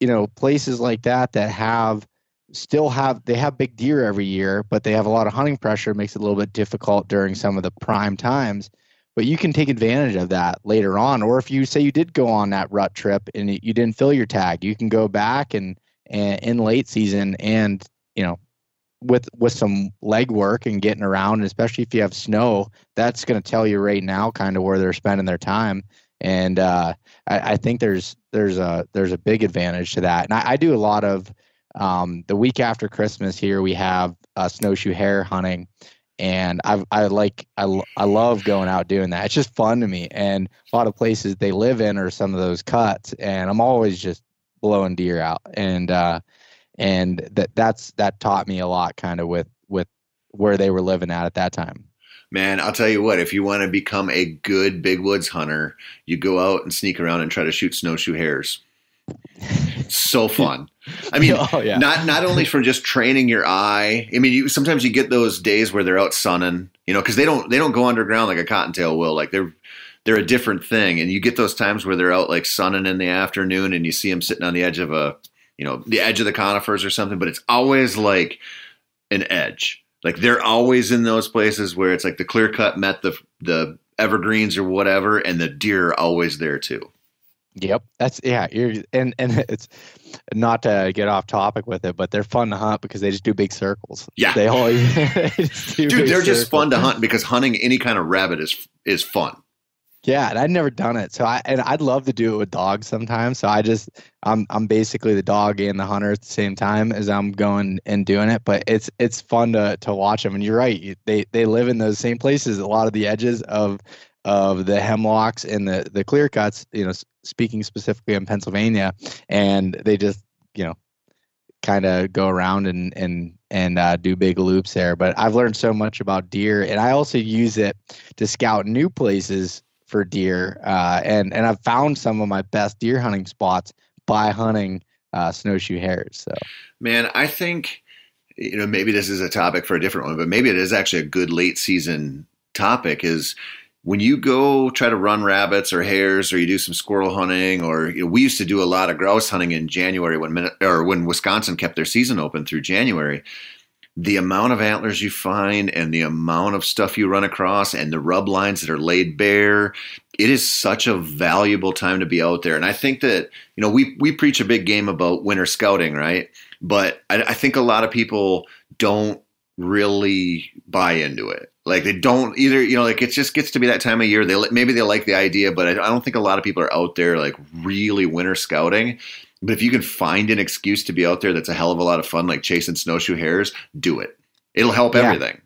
you know, places like that that have still have they have big deer every year, but they have a lot of hunting pressure, makes it a little bit difficult during some of the prime times. But you can take advantage of that later on. Or if you say you did go on that rut trip and you didn't fill your tag, you can go back and, and in late season and you know, with with some legwork and getting around, especially if you have snow, that's going to tell you right now kind of where they're spending their time. And uh, I, I, think there's there's a there's a big advantage to that. And I, I do a lot of um, the week after Christmas here we have uh, snowshoe hare hunting, and I I like I I love going out doing that. It's just fun to me. And a lot of places they live in are some of those cuts, and I'm always just blowing deer out. And uh, and that that's that taught me a lot kind of with with where they were living at at that time. Man i'll tell you what if you want to become a good big woods hunter you go out and sneak around and try to shoot snowshoe hares. So fun. I mean oh, yeah. not not only from just training your eye i mean you sometimes you get those days where they're out sunning you know because they don't they don't go underground like a cottontail will like they're they're a different thing. And you get those times where they're out like sunning in the afternoon and you see them sitting on the edge of a you know, the edge of the conifers or something, but it's always like an edge. Like they're always in those places where it's like the clear cut met the the evergreens or whatever, and the deer are always there too. Yep, that's yeah. You're and and it's not to get off topic with it, but they're fun to hunt because they just do big circles. Yeah, they always dude. They're circles. just fun to hunt because hunting any kind of rabbit is is fun. Yeah, and I'd never done it. So I and I'd love to do it with dogs sometimes. So I just I'm I'm basically the dog and the hunter at the same time as I'm going and doing it. But it's it's fun to to watch them. And you're right. They they live in those same places. A lot of the edges of of the hemlocks and the the clear cuts. You know, speaking specifically in Pennsylvania, and they just you know kind of go around and and and uh, do big loops there. But I've learned so much about deer, and I also use it to scout new places for deer, uh, and and I've found some of my best deer hunting spots by hunting uh, snowshoe hares. So, man, I think you know maybe this is a topic for a different one, but maybe it is actually a good late season topic. Is when you go try to run rabbits or hares, or you do some squirrel hunting, or you know, we used to do a lot of grouse hunting in January when or when Wisconsin kept their season open through January the amount of antlers you find and the amount of stuff you run across and the rub lines that are laid bare it is such a valuable time to be out there. And i think that you know we we preach a big game about winter scouting right? But i, I think a lot of people don't really buy into it. Like they don't either you know like it just gets to be that time of year they maybe they like the idea but I, I don't think a lot of people are out there like really winter scouting but if you can find an excuse to be out there that's a hell of a lot of fun, like chasing snowshoe hares, do it. It'll help yeah. everything.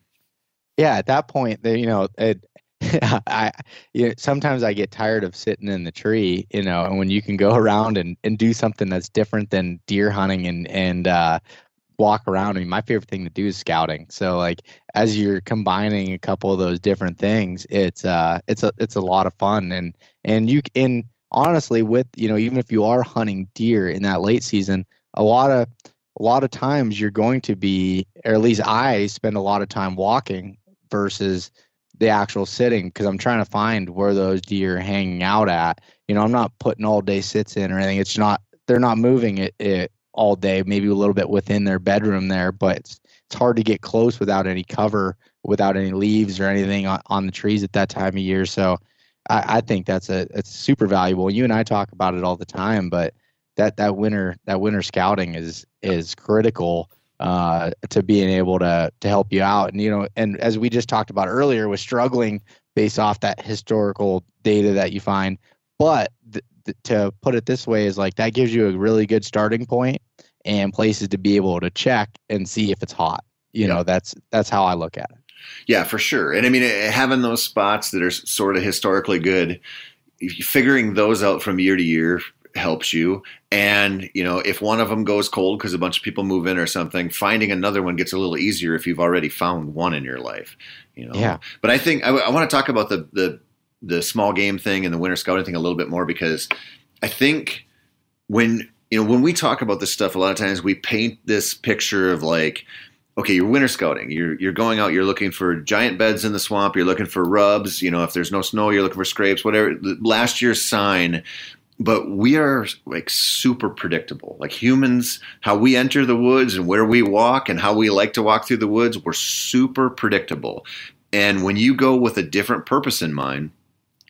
Yeah, at that point, you know, it, I you know, sometimes I get tired of sitting in the tree, you know, and when you can go around and, and do something that's different than deer hunting and and uh, walk around. I mean, my favorite thing to do is scouting. So like as you're combining a couple of those different things, it's uh it's a it's a lot of fun and and you in honestly, with you know, even if you are hunting deer in that late season, a lot of a lot of times you're going to be, or at least I spend a lot of time walking versus the actual sitting because I'm trying to find where those deer are hanging out at. You know, I'm not putting all day sits in or anything. It's not they're not moving it, it all day, maybe a little bit within their bedroom there, but it's, it's hard to get close without any cover, without any leaves or anything on, on the trees at that time of year. So I, I think that's a it's super valuable. You and I talk about it all the time, but that that winter that winter scouting is is critical uh, to being able to to help you out. And you know, and as we just talked about earlier, with struggling based off that historical data that you find, but th- th- to put it this way is like that gives you a really good starting point and places to be able to check and see if it's hot. You Yeah. know, that's that's how I look at it. Yeah, for sure. And I mean, eh, having those spots that are sort of historically good, figuring those out from year to year helps you. And, you know, if one of them goes cold because a bunch of people move in or something, finding another one gets a little easier if you've already found one in your life, you know? Yeah. But I think I, want to talk about the, the, the small game thing and the winter scouting thing a little bit more because I think when, you know, when we talk about this stuff, a lot of times we paint this picture of like, okay, you're winter scouting. You're you're going out. You're looking for giant beds in the swamp. You're looking for rubs. You know, if there's no snow, you're looking for scrapes. Whatever. Last year's sign. But we are like super predictable. Like humans, how we enter the woods and where we walk and how we like to walk through the woods, we're super predictable. And when you go with a different purpose in mind,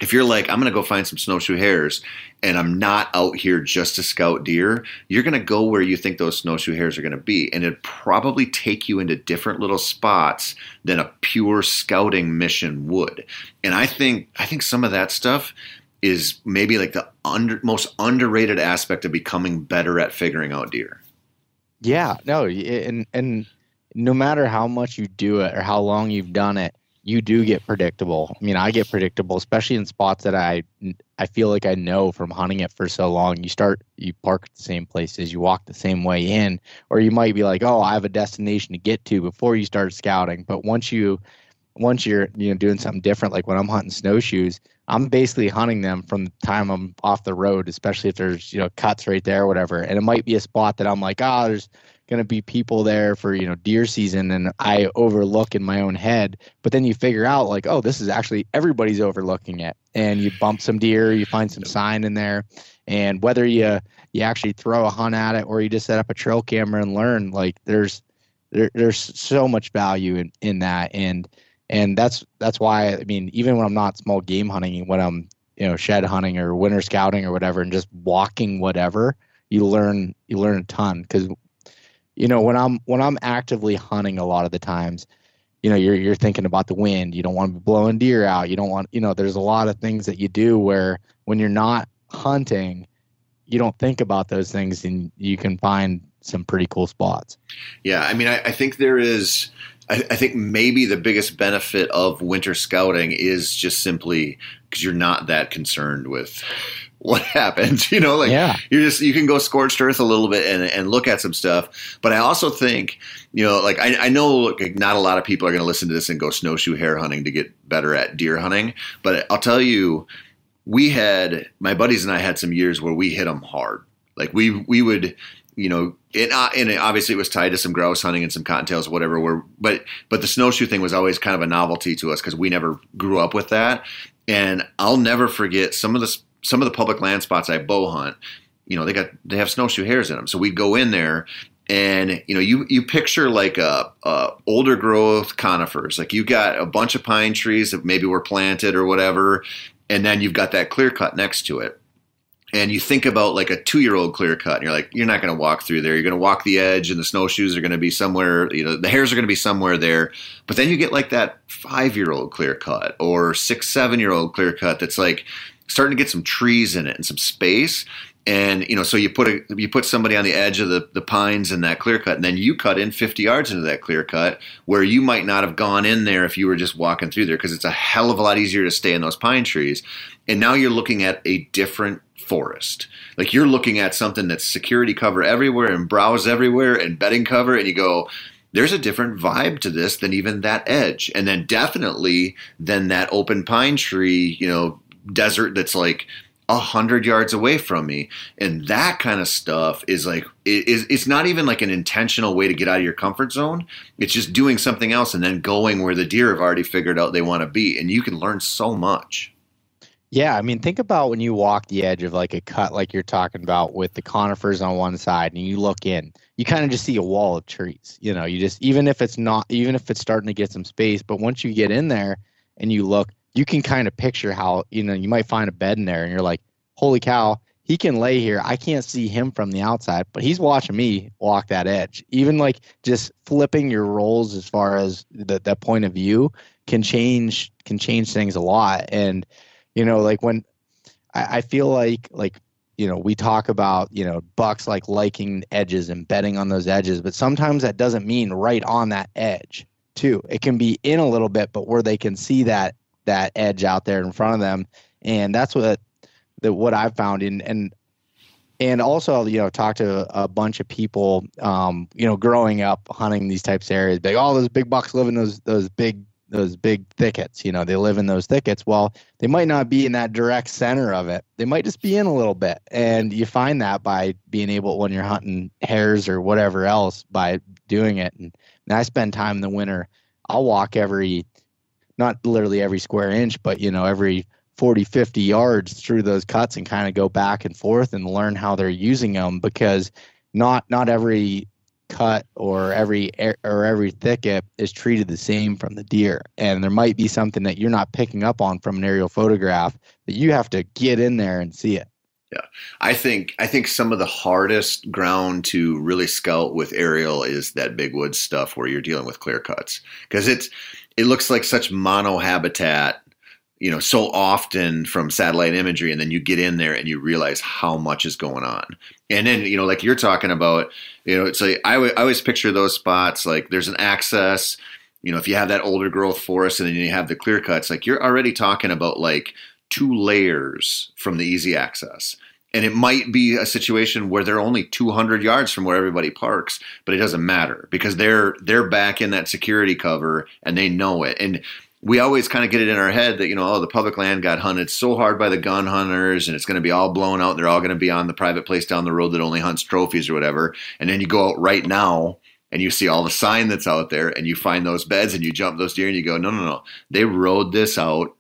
if you're like, I'm going to go find some snowshoe hares and I'm not out here just to scout deer, you're going to go where you think those snowshoe hares are going to be. And it'd probably take you into different little spots than a pure scouting mission would. And I think, I think some of that stuff is maybe like the under, most underrated aspect of becoming better at figuring out deer. Yeah, no, and and no matter how much you do it or how long you've done it, you do get predictable. I mean, I get predictable, especially in spots that I I feel like I know from hunting it for so long. You start you park at the same places, you walk the same way in, or you might be like, "Oh, I have a destination to get to before you start scouting." But once you once you're you know doing something different like when I'm hunting snowshoes, I'm basically hunting them from the time I'm off the road, especially if there's you know cuts right there or whatever. And it might be a spot that I'm like, oh, there's gonna be people there for you know deer season, and I overlook in my own head. But then you figure out like, oh, this is actually everybody's overlooking it, and you bump some deer, you find some sign in there, and whether you you actually throw a hunt at it or you just set up a trail camera and learn, like there's there, there's so much value in in that. And and that's that's why I mean even when I'm not small game hunting when I'm you know shed hunting or winter scouting or whatever and just walking whatever you learn you learn a ton. Because you know when I'm when I'm actively hunting a lot of the times you know you're you're thinking about the wind you don't want to be blowing deer out you don't want you know there's a lot of things that you do where when you're not hunting you don't think about those things and you can find some pretty cool spots Yeah, I mean, I, I think there is. I, I think maybe the biggest benefit of winter scouting is just simply because you're not that concerned with what happens. You know, like Yeah. you're just you can go scorched earth a little bit and and look at some stuff. But I also think you know, like I, I know like, not a lot of people are going to listen to this and go snowshoe hare hunting to get better at deer hunting. But I'll tell you, we had my buddies and I had some years where we hit them hard. Like we we would you know, and, uh, and obviously it was tied to some grouse hunting and some cottontails, whatever. Were but but the snowshoe thing was always kind of a novelty to us because we never grew up with that. And I'll never forget some of the some of the public land spots I bow hunt. You know, they got they have snowshoe hares in them, so we'd go in there. And you know, you you picture like a, a older growth conifers, like you got a bunch of pine trees that maybe were planted or whatever, and then you've got that clear cut next to it and you think about like a two year old clear cut and you're like you're not going to walk through there you're going to walk the edge and the snowshoes are going to be somewhere you know the hares are going to be somewhere there but then you get like that five year old clear cut or six seven year old clear cut that's like starting to get some trees in it and some space. And you know so you put a you put somebody on the edge of the, the pines in that clear cut and then you cut in 50 yards into that clear cut where you might not have gone in there if you were just walking through there because it's a hell of a lot easier to stay in those pine trees. And now you're looking at a different forest. Like you're looking at something that's security cover everywhere and browse everywhere and bedding cover and you go there's a different vibe to this than even that edge. And then definitely than that open pine tree you know desert that's like a hundred yards away from me, and that kind of stuff is like it is. It's not even like an intentional way to get out of your comfort zone. It's just doing something else and then going where the deer have already figured out they want to be, and you can learn so much. Yeah, I mean, think about when you walk the edge of like a cut, like you're talking about, with the conifers on one side, and you look in, you kind of just see a wall of trees. You know, you just even if it's not, even if it's starting to get some space, but once you get in there and you look, you can kind of picture how you know you might find a bed in there, and you're like, holy cow, he can lay here. I can't see him from the outside, but he's watching me walk that edge. Even like just flipping your roles as far as the, that point of view can change can change things a lot, and you know like when I, I, feel like like you know we talk about you know bucks like liking edges and bedding on those edges but sometimes that doesn't mean right on that edge too it can be in a little bit but where they can see that that edge out there in front of them and that's what that what i've found in and and also you know talk to a bunch of people um, you know growing up hunting these types of areas big all those big bucks live in those those big those big thickets. You know, they live in those thickets. Well, they might not be in that direct center of it. They might just be in a little bit. And you find that by being able when you're hunting hares or whatever else by doing it. And, and I spend time in the winter. I'll walk every not literally every square inch, but you know, every 40, 50 yards through those cuts and kind of go back and forth and learn how they're using them because not not every cut or every or every thicket is treated the same from the deer. And there might be something that you're not picking up on from an aerial photograph that you have to get in there and see it. Yeah. I think i think some of the hardest ground to really scout with aerial is that big woods stuff where you're dealing with clear cuts. Because it's it looks like such mono habitat you know so often from satellite imagery and then you get in there and you realize how much is going on. And then you know like you're talking about you know it's like I, w- I always picture those spots like there's an access you know if you have that older growth forest and then you have the clear cuts like you're already talking about like two layers from the easy access and it might be a situation where they're only 200 yards from where everybody parks but it doesn't matter because they're they're back in that security cover and they know it. And we always kind of get it in our head that you know oh the public land got hunted so hard by the gun hunters and it's going to be all blown out and they're all going to be on the private place down the road that only hunts trophies or whatever. And then you go out right now and you see all the sign that's out there and you find those beds and you jump those deer and you go no no no. They rode this out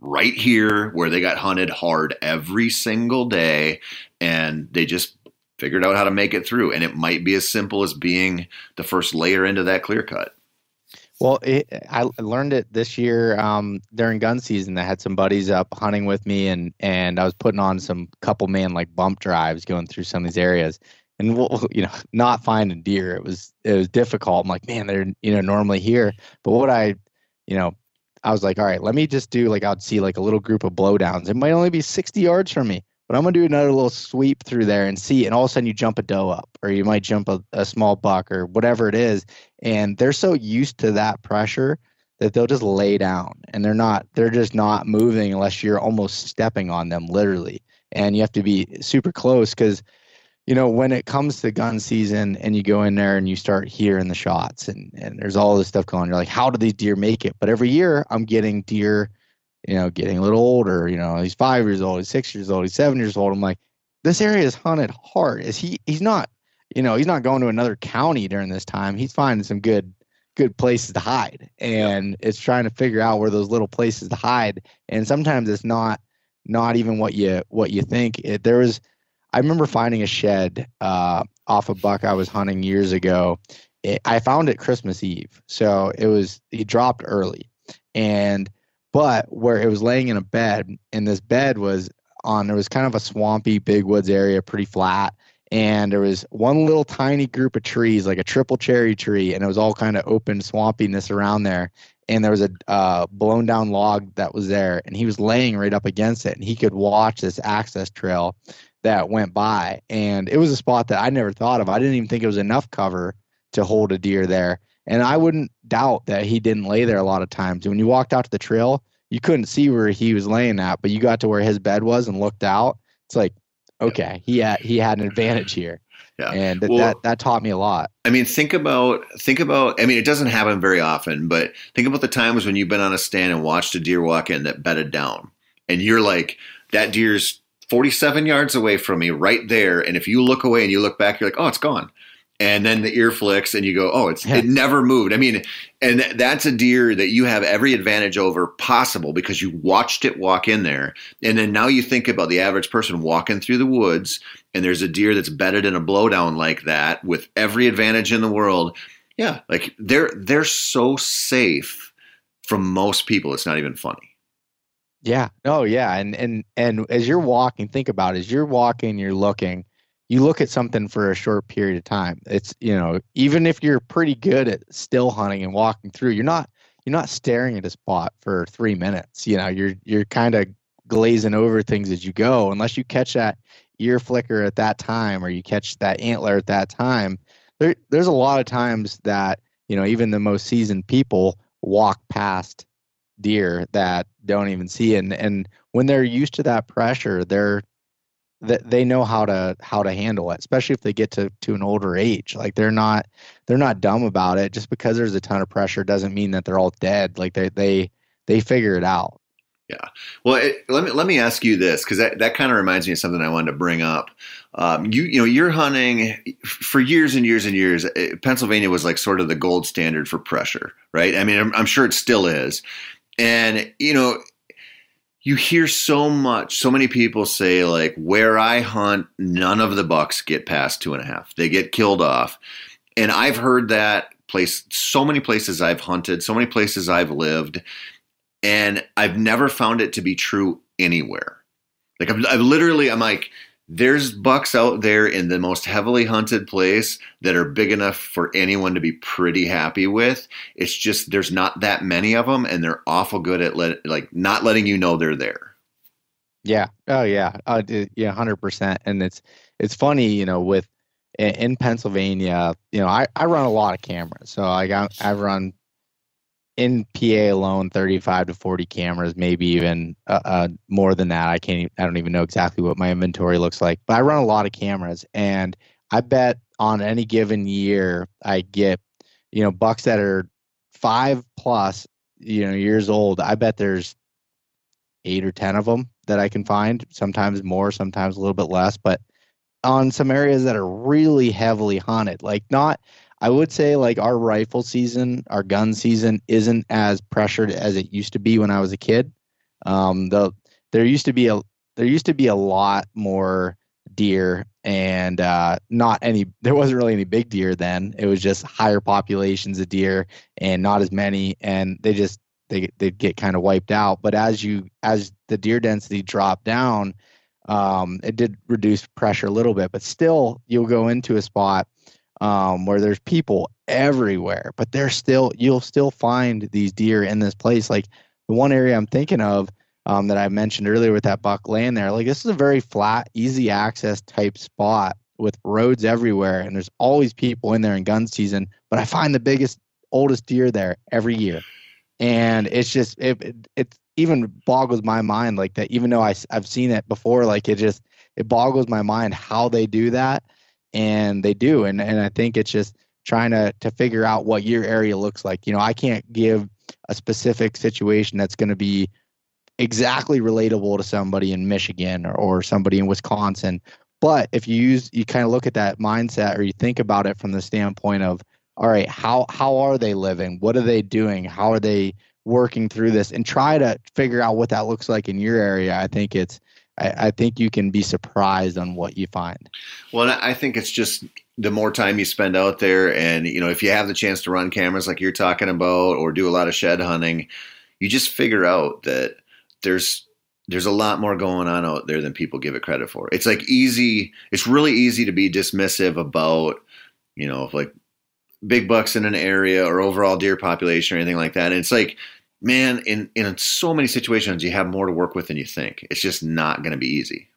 right here where they got hunted hard every single day and they just figured out how to make it through and it might be as simple as being the first layer into that clear cut well, it, I learned it this year um, during gun season. I had some buddies up hunting with me, and and I was putting on some couple man like bump drives going through some of these areas, and we'll, you know, not finding deer. It was it was difficult. I'm like, man, they're you know normally here, but what I, you know, I was like, all right, let me just do like I'd see like a little group of blowdowns. It might only be 60 yards from me, but I'm gonna do another little sweep through there and see, and all of a sudden you jump a doe up, or you might jump a, a small buck, or whatever it is, and they're so used to that pressure that they'll just lay down, and they're not, they're just not moving unless you're almost stepping on them, literally, and you have to be super close because, you know, when it comes to gun season, and you go in there and you start hearing the shots, and and there's all this stuff going, on, you're like, how do these deer make it? But every year I'm getting deer you know, getting a little older. You know, he's five years old, he's six years old, he's seven years old. I'm like, this area is hunted hard. Is he? He's not. You know, he's not going to another county during this time. He's finding some good good places to hide, and it's trying to figure out where those little places to hide. And sometimes it's not not even what you what you think. It, there was, I remember finding a shed uh, off a buck I was hunting years ago. It, I found it Christmas Eve, so it was he dropped early, and but where it was laying in a bed, and this bed was on, there was kind of a swampy, big woods area, pretty flat. And there was one little tiny group of trees, like a triple cherry tree, and it was all kind of open swampiness around there. And there was a uh, blown down log that was there, and he was laying right up against it, and he could watch this access trail that went by. And it was a spot that I never thought of. I didn't even think it was enough cover to hold a deer there. And I wouldn't doubt that he didn't lay there a lot of times. When you walked out to the trail, you couldn't see where he was laying at, but you got to where his bed was and looked out. It's like, okay, he had he had an advantage here. Yeah. And well, that that taught me a lot. I mean, think about think about I mean, it doesn't happen very often, but think about the times when you've been on a stand and watched a deer walk in that bedded down. And you're like, that deer's 47 yards away from me, right there. And if you look away and you look back, you're like, oh, it's gone. And then the ear flicks, and you go, oh, it's Yeah. it never moved. I mean, and that's a deer that you have every advantage over possible because you watched it walk in there. And then now you think about the average person walking through the woods, and there's a deer that's bedded in a blowdown like that with every advantage in the world. Yeah, like they're they're so safe from most people. It's not even funny. Yeah. Oh, yeah. And and and as you're walking, think about it, as you're walking, you're looking. You look at something for a short period of time. It's you know, even if you're pretty good at still hunting and walking through, you're not you're not staring at a spot for three minutes. You know, you're you're kind of glazing over things as you go, unless you catch that ear flicker at that time or you catch that antler at that time. There, there's a lot of times that you know even the most seasoned people walk past deer that don't even see and and when they're used to that pressure they're that they know how to how to handle it especially if they get to to an older age like they're not they're not dumb about it just because there's a ton of pressure doesn't mean that they're all dead like they they they figure it out yeah Well, it, let me let me ask you this because that, that kind of reminds me of something I wanted to bring up. Um, you you know you're hunting for years and years and years. eh, Pennsylvania was like sort of the gold standard for pressure, right? I mean, I'm, I'm sure it still is. And you know, you hear so much. So many people say like, where I hunt, none of the bucks get past two and a half. They get killed off. And I've heard that place so many places I've hunted, so many places I've lived and I've never found it to be true anywhere. Like I've, I've literally, I'm like, there's bucks out there in the most heavily hunted place that are big enough for anyone to be pretty happy with. It's just there's not that many of them, and they're awful good at let, like not letting you know they're there. yeah oh yeah uh, yeah 100% and it's it's funny you know with in, pennsylvania you know i i run a lot of cameras so like I, i run in PA alone, 35 to 40 cameras, maybe even uh, uh, more than that. I can't, I don't even know exactly what my inventory looks like, but I run a lot of cameras and I bet on any given year, I get, you know, bucks that are five plus, you know, years old. I bet there's eight or 10 of them that I can find, sometimes more, sometimes a little bit less, but on some areas that are really heavily haunted, like not, I would say like our rifle season, our gun season isn't as pressured as it used to be when I was a kid. Um, the there used to be a there used to be a lot more deer and uh, not any there wasn't really any big deer then. It was just higher populations of deer and not as many and they just they they'd get kind of wiped out. But as you as the deer density dropped down, um, it did reduce pressure a little bit, but still you'll go into a spot um, where there's people everywhere, but there's still you'll still find these deer in this place. Like the one area I'm thinking of um, that I mentioned earlier with that buck laying there, like this is a very flat, easy access type spot with roads everywhere, and there's always people in there in gun season. But I find the biggest, oldest deer there every year, and it's just it it, it even boggles my mind like that. Even though I I've seen it before, like it just it boggles my mind how they do that and they do and and I think it's just trying to to figure out what your area looks like. You know, I can't give a specific situation that's going to be exactly relatable to somebody in Michigan or, or somebody in Wisconsin. But if you use you kind of look at that mindset or you think about it from the standpoint of all right, how how are they living? What are they doing? How are they working through this and try to figure out what that looks like in your area. I think it's I, I think you can be surprised on what you find. Well, I think it's just the more time you spend out there, and you know, if you have the chance to run cameras like you're talking about, or do a lot of shed hunting, you just figure out that there's there's a lot more going on out there than people give it credit for. It's like easy. It's really easy to be dismissive about, you know, like big bucks in an area or overall deer population or anything like that. And it's like, man, in in so many situations, you have more to work with than you think. It's just not going to be easy.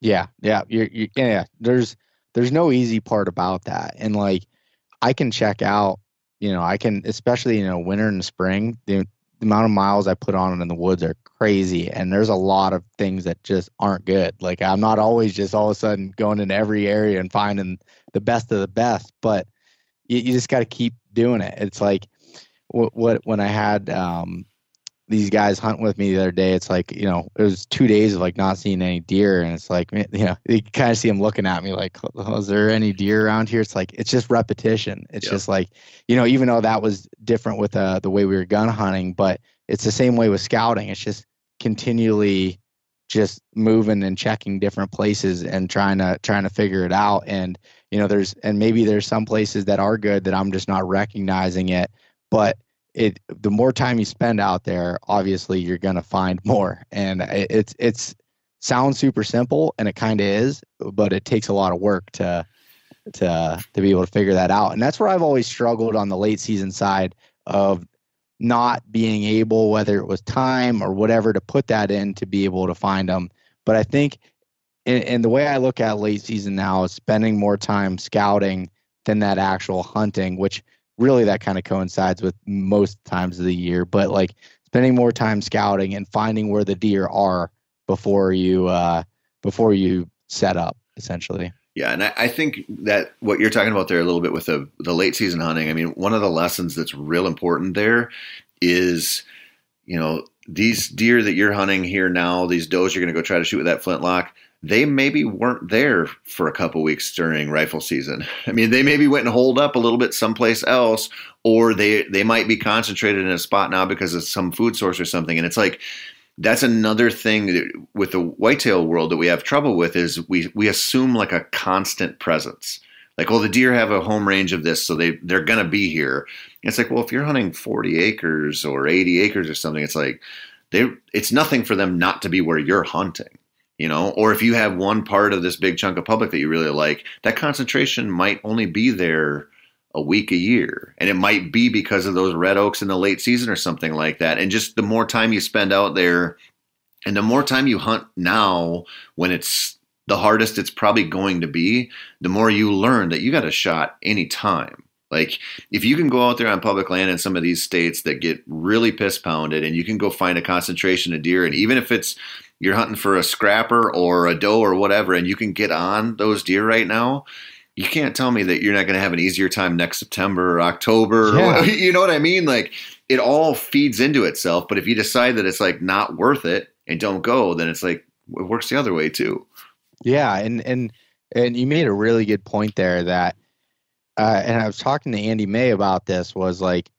Yeah, yeah, you're, you yeah. There's there's no easy part about that, and like I can check out, you know, I can especially you know winter and spring. The, the amount of miles I put on in the woods are crazy, and there's a lot of things that just aren't good. Like I'm not always just all of a sudden going into every area and finding the best of the best, but you, you just got to keep doing it. It's like what, what when I had um, these guys hunt with me the other day, it's like you know it was two days of like not seeing any deer, and it's like you know you kind of see them looking at me like, oh, is there any deer around here? It's like it's just repetition. It's yep. just like you know even though that was different with uh, the way we were gun hunting, but it's the same way with scouting. It's just continually just moving and checking different places and trying to trying to figure it out and you know there's and maybe there's some places that are good that I'm just not recognizing it but it the more time you spend out there obviously you're going to find more and it's it's sounds super simple and it kind of is but it takes a lot of work to to to be able to figure that out and that's where I've always struggled on the late season side of not being able, whether it was time or whatever, to put that in to be able to find them. But I think, and, and the way I look at late season now is spending more time scouting than that actual hunting, which really that kind of coincides with most times of the year. But like spending more time scouting and finding where the deer are before you uh, before you set up, essentially. Yeah, and I, I, think that what you're talking about there a little bit with the the late season hunting. I mean, one of the lessons that's real important there is, you know, these deer that you're hunting here now, these does you're going to go try to shoot with that flintlock. They maybe weren't there for a couple weeks during rifle season. I mean, they maybe went and holed up a little bit someplace else, or they they might be concentrated in a spot now because of some food source or something. And it's like that's another thing with the whitetail world that we have trouble with is we we assume like a constant presence. Like, well, the deer have a home range of this, so they they're gonna be here. And it's like, well, if you're hunting 40 acres or 80 acres or something, it's like they it's nothing for them not to be where you're hunting. You know, or if you have one part of this big chunk of public that you really like, that concentration might only be there a week a year. And it might be because of those red oaks in the late season or something like that. And just the more time you spend out there and the more time you hunt now when it's the hardest it's probably going to be, the more you learn that you got a shot anytime. Like if you can go out there on public land in some of these states that get really piss pounded and you can go find a concentration of deer and even if it's you're hunting for a scrapper or a doe or whatever and you can get on those deer right now, you can't tell me that you're not going to have an easier time next September or October. Yeah. Or, you know what I mean? Like it all feeds into itself. But if you decide that it's like not worth it and don't go, then it's like it works the other way too. Yeah, and and and you made a really good point there that, uh, and I was talking to Andy May about this was like,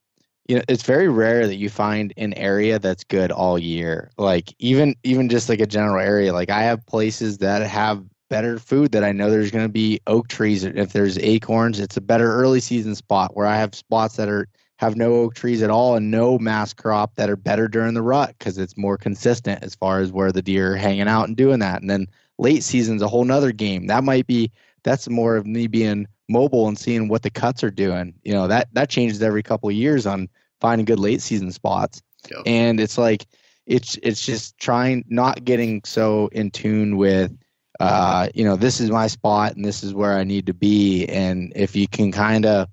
you know, it's very rare that you find an area that's good all year. Like even even just like a general area. Like I have places that have better food that I know there's going to be oak trees. If there's acorns, it's a better early season spot where I have spots that are have no oak trees at all and no mass crop that are better during the rut because it's more consistent as far as where the deer are hanging out and doing that. And then late season's a whole nother game. That might be that's more of me being mobile and seeing what the cuts are doing. You know, that that changes every couple of years on finding good late season spots. Yep. And it's like it's it's just trying not getting so in tune with uh, you know, this is my spot and this is where I need to be. And if you can kind of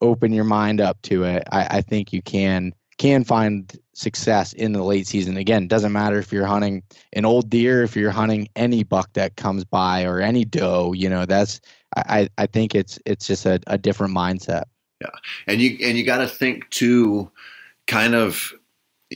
open your mind up to it, I, I think you can can find success in the late season. Again, doesn't matter if you're hunting an old deer, if you're hunting any buck that comes by or any doe, you know, that's I, I think it's it's just a, a different mindset. Yeah. And you and you gotta think too kind of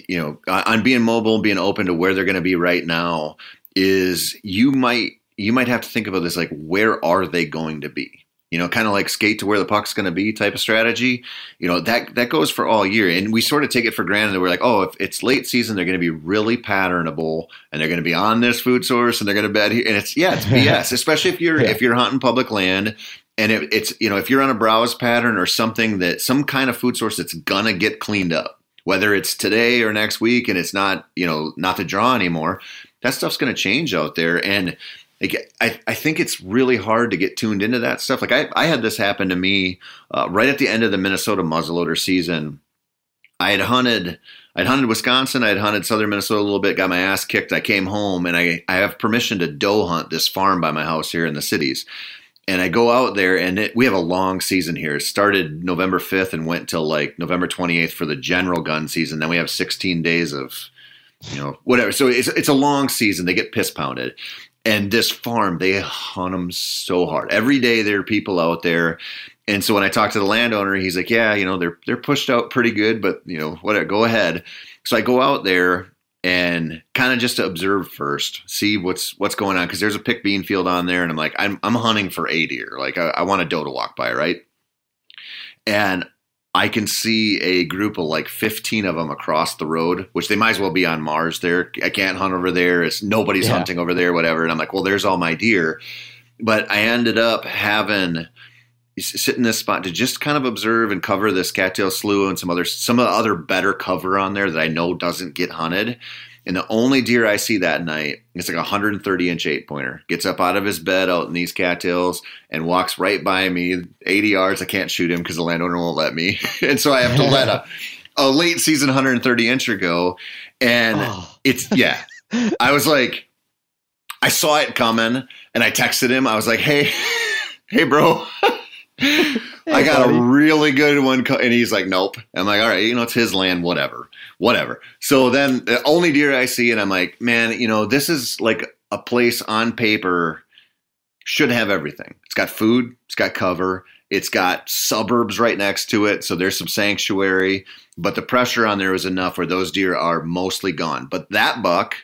you know, on being mobile, and being open to where they're gonna be right now, is you might you might have to think about this like where are they going to be you know kind of like skate to where the puck's going to be type of strategy you know that that goes for all year and we sort of take it for granted that we're like oh if it's late season they're going to be really patternable and they're going to be on this food source and they're going to bed here and it's yeah it's bs especially if you're yeah. if you're hunting public land and it, it's you know if you're on a browse pattern or something that some kind of food source that's gonna get cleaned up whether it's today or next week and it's not you know not to draw anymore that stuff's going to change out there and like, I, I think it's really hard to get tuned into that stuff. Like I, I had this happen to me uh, right at the end of the Minnesota muzzleloader season. I had hunted, I'd hunted Wisconsin, I'd hunted southern Minnesota a little bit, got my ass kicked. I came home and I, I have permission to doe hunt this farm by my house here in the cities. And I go out there and it, we have a long season here. It started November 5th and went till like November 28th for the general gun season. Then we have 16 days of you know, whatever. So it's it's a long season. They get piss pounded, and this farm, they hunt them so hard. Every day there are people out there. And so when I talked to the landowner, he's like, "Yeah, you know, they're they're pushed out pretty good, but you know, whatever, go ahead." So I go out there and kind of just to observe first, see what's what's going on because there's a pick bean field on there, and I'm like, I'm I'm hunting for a deer, like I, I want a doe to walk by, right? And I can see a group of like 15 of them across the road, which they might as well be on Mars. There, I can't hunt over there. It's nobody's Yeah. hunting over there, whatever. And I'm like, well, there's all my deer. But I ended up having sit in this spot to just kind of observe and cover this cattail slough and some other some of the other better cover on there that I know doesn't get hunted. And the only deer I see that night, it's like a 130 inch eight pointer, gets up out of his bed out in these cattails and walks right by me, 80 yards. I can't shoot him because the landowner won't let me, and so I have to let a a late season 130 incher go. And Oh. it's yeah, I was like, I saw it coming, and I texted him. I was like, hey, hey, bro. I got buddy. a really good one, co-, and he's like, "Nope." I'm like, "All right, you know, it's his land, whatever, whatever." So then, the only deer I see, and I'm like, "Man, you know, this is like a place on paper should have everything. It's got food, it's got cover, it's got suburbs right next to it, so there's some sanctuary. But the pressure on there is enough where those deer are mostly gone. But that buck,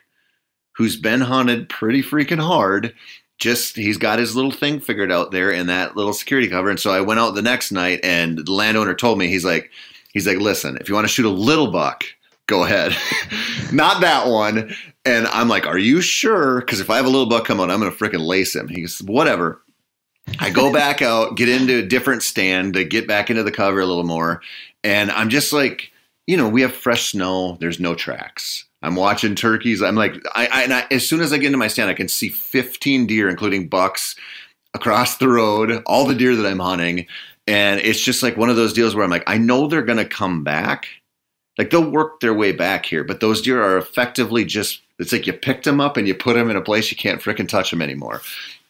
who's been hunted pretty freaking hard." just he's got his little thing figured out there in that little security cover. And so I went out the next night and the landowner told me, he's like, he's like, listen, if you want to shoot a little buck, go ahead. Not that one. And I'm like, are you sure? Because if I have a little buck come out, I'm going to freaking lace him. He goes, whatever. I go back out, get into a different stand to get back into the cover a little more. And I'm just like, you know, we have fresh snow. There's no tracks. I'm watching turkeys. I'm like, I, I, I as soon as I get into my stand, I can see 15 deer, including bucks, across the road. All the deer that I'm hunting, and it's just like one of those deals where I'm like, I know they're gonna come back. Like they'll work their way back here, but those deer are effectively just. It's like you picked them up and you put them in a place you can't frickin' touch them anymore.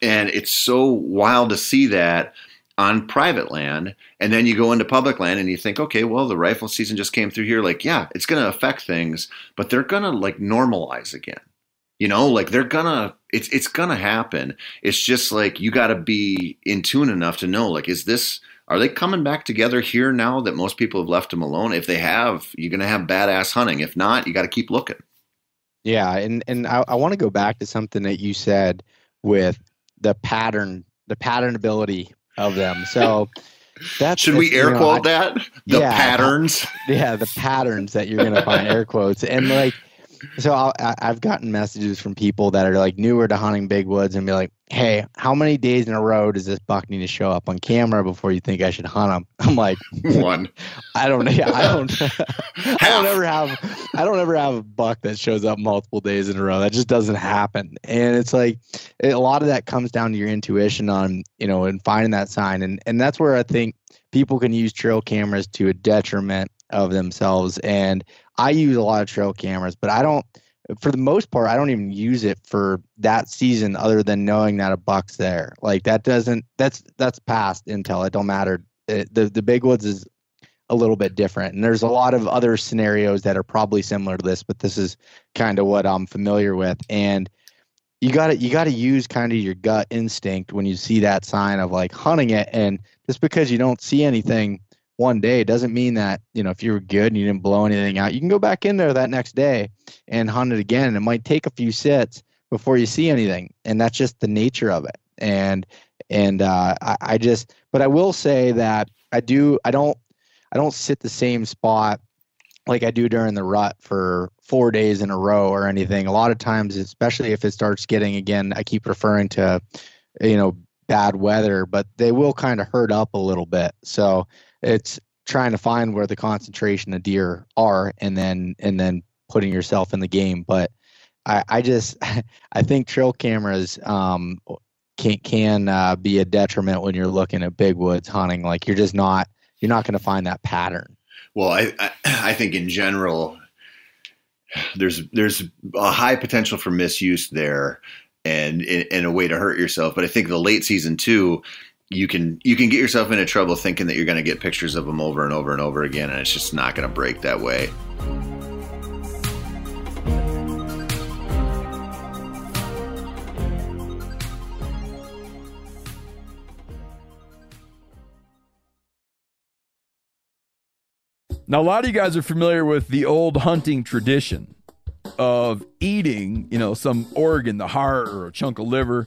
And it's so wild to see that on private land. And then you go into public land and you think, okay, well, the rifle season just came through here. Like, yeah, it's going to affect things, but they're going to like normalize again. You know, like they're gonna, it's it's gonna happen. It's just like you got to be in tune enough to know, like, is this, are they coming back together here now that most people have left them alone? If they have, you're gonna have badass hunting. If not, you got to keep looking. Yeah, and and I, I want to go back to something that you said with the pattern, the patternability of them. So that's Should we that's, you air know, quote I- that? The Yeah. patterns. yeah the patterns that you're gonna find air quotes and like so I'll, I- i've gotten messages from people that are like newer to hunting big woods and be like hey how many days in a row does this buck need to show up on camera before you think i should hunt him? I'm like One. i don't yeah, i don't i don't ever have i don't ever have a buck that shows up multiple days in a row. That just doesn't happen. And it's like a lot of that comes down to your intuition on you know and finding that sign. And and that's where i think people can use trail cameras to a detriment of themselves. And i use a lot of trail cameras but i don't for the most part i don't even use it for that season other than knowing that a buck's there. Like that doesn't that's that's past intel. It don't matter. It, the the big woods is a little bit different. And there's a lot of other scenarios that are probably similar to this but this is kind of what i'm familiar with. And you got to you got to use kind of your gut instinct when you see that sign of like hunting it. And just because you don't see anything one day doesn't mean that you know if you were good and you didn't blow anything out you can go back in there that next day and hunt it again it might take a few sits before you see anything and that's just the nature of it and and uh, I, I just but i will say that i do i don't i don't sit the same spot like I do during the rut for four days in a row or anything. A lot of times, especially if it starts getting again, I keep referring to, you know, bad weather, but they will kind of hurt up a little bit. So it's trying to find where the concentration of deer are and then and then putting yourself in the game. But I, I just I think trail cameras um can can uh, be a detriment when you're looking at big woods hunting. Like you're just not you're not going to find that pattern. Well, I, I I think in general, there's there's a high potential for misuse there, and in, a way to hurt yourself. But I think the late season too, you can you can get yourself into trouble thinking that you're going to get pictures of them over and over and over again, and it's just not going to break that way. Now, a lot of you guys are familiar with the old hunting tradition of eating, you know, some organ, the heart or a chunk of liver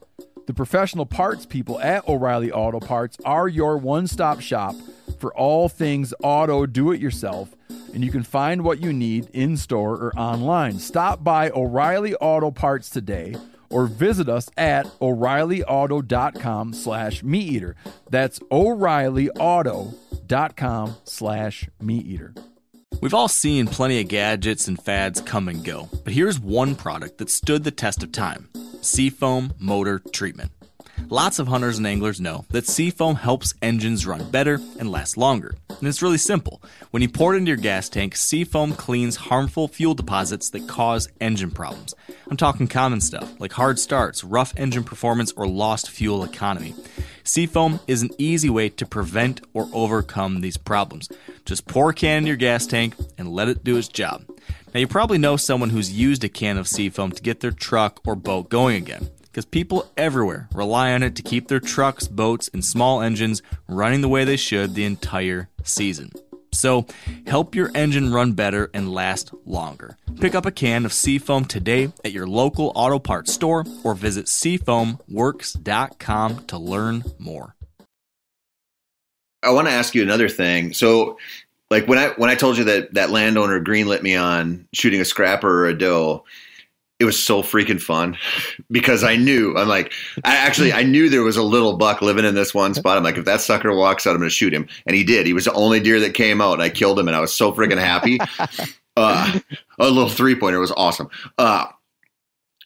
The professional parts people at O'Reilly Auto Parts are your one stop shop for all things auto do it yourself and you can find what you need in store or online. Stop by O'Reilly Auto Parts today or visit us at o'reillyauto.com slash meateater. That's o'reillyauto.com slash meateater. We've all seen plenty of gadgets and fads come and go, but here's one product that stood the test of time Seafoam Motor Treatment. Lots of hunters and anglers know that Seafoam helps engines run better and last longer. And it's really simple. When you pour it into your gas tank, Seafoam cleans harmful fuel deposits that cause engine problems. I'm talking common stuff like hard starts, rough engine performance, or lost fuel economy. Seafoam is an easy way to prevent or overcome these problems. Just pour a can in your gas tank and let it do its job. Now, you probably know someone who's used a can of Seafoam to get their truck or boat going again because people everywhere rely on it to keep their trucks, boats, and small engines running the way they should the entire season. So, help your engine run better and last longer. Pick up a can of Seafoam today at your local auto parts store or visit seafoamworks.com to learn more. I want to ask you another thing. So, like when I when I told you that that landowner greenlit me on shooting a scrapper or a doe, it was so freaking fun because I knew I'm like I actually I knew there was a little buck living in this one spot. I'm like if that sucker walks out, I'm going to shoot him, and he did. He was the only deer that came out, and I killed him, and I was so freaking happy. Uh, a little three pointer was awesome. Uh,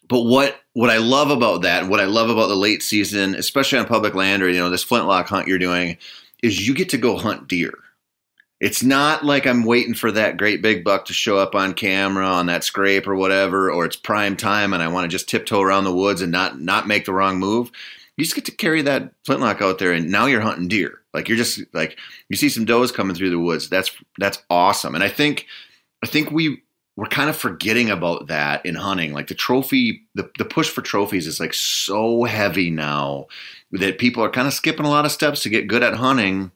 but what what I love about that, and what I love about the late season, especially on public land or you know this flintlock hunt you're doing, is you get to go hunt deer. It's not like I'm waiting for that great big buck to show up on camera on that scrape or whatever, or it's prime time and I want to just tiptoe around the woods and not not make the wrong move. You just get to carry that flintlock out there, and now you're hunting deer. Like you're just like you see some does coming through the woods. That's that's awesome. And I think I think we we're kind of forgetting about that in hunting. Like the trophy, the, the push for trophies is like so heavy now that people are kind of skipping a lot of steps to get good at hunting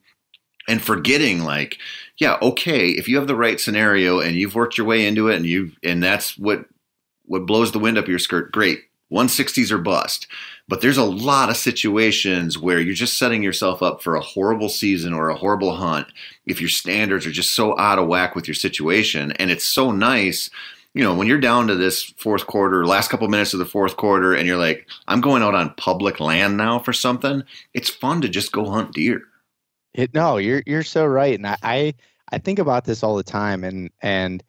and forgetting like yeah okay if you have the right scenario and you've worked your way into it and you and that's what what blows the wind up your skirt great. 160s are bust. But there's a lot of situations where you're just setting yourself up for a horrible season or a horrible hunt if your standards are just so out of whack with your situation. And it's so nice you know when you're down to this fourth quarter last couple minutes of the fourth quarter and you're like i'm going out on public land now for something. It's fun to just go hunt deer it, no, you're you're so right, and I, I I think about this all the time, and and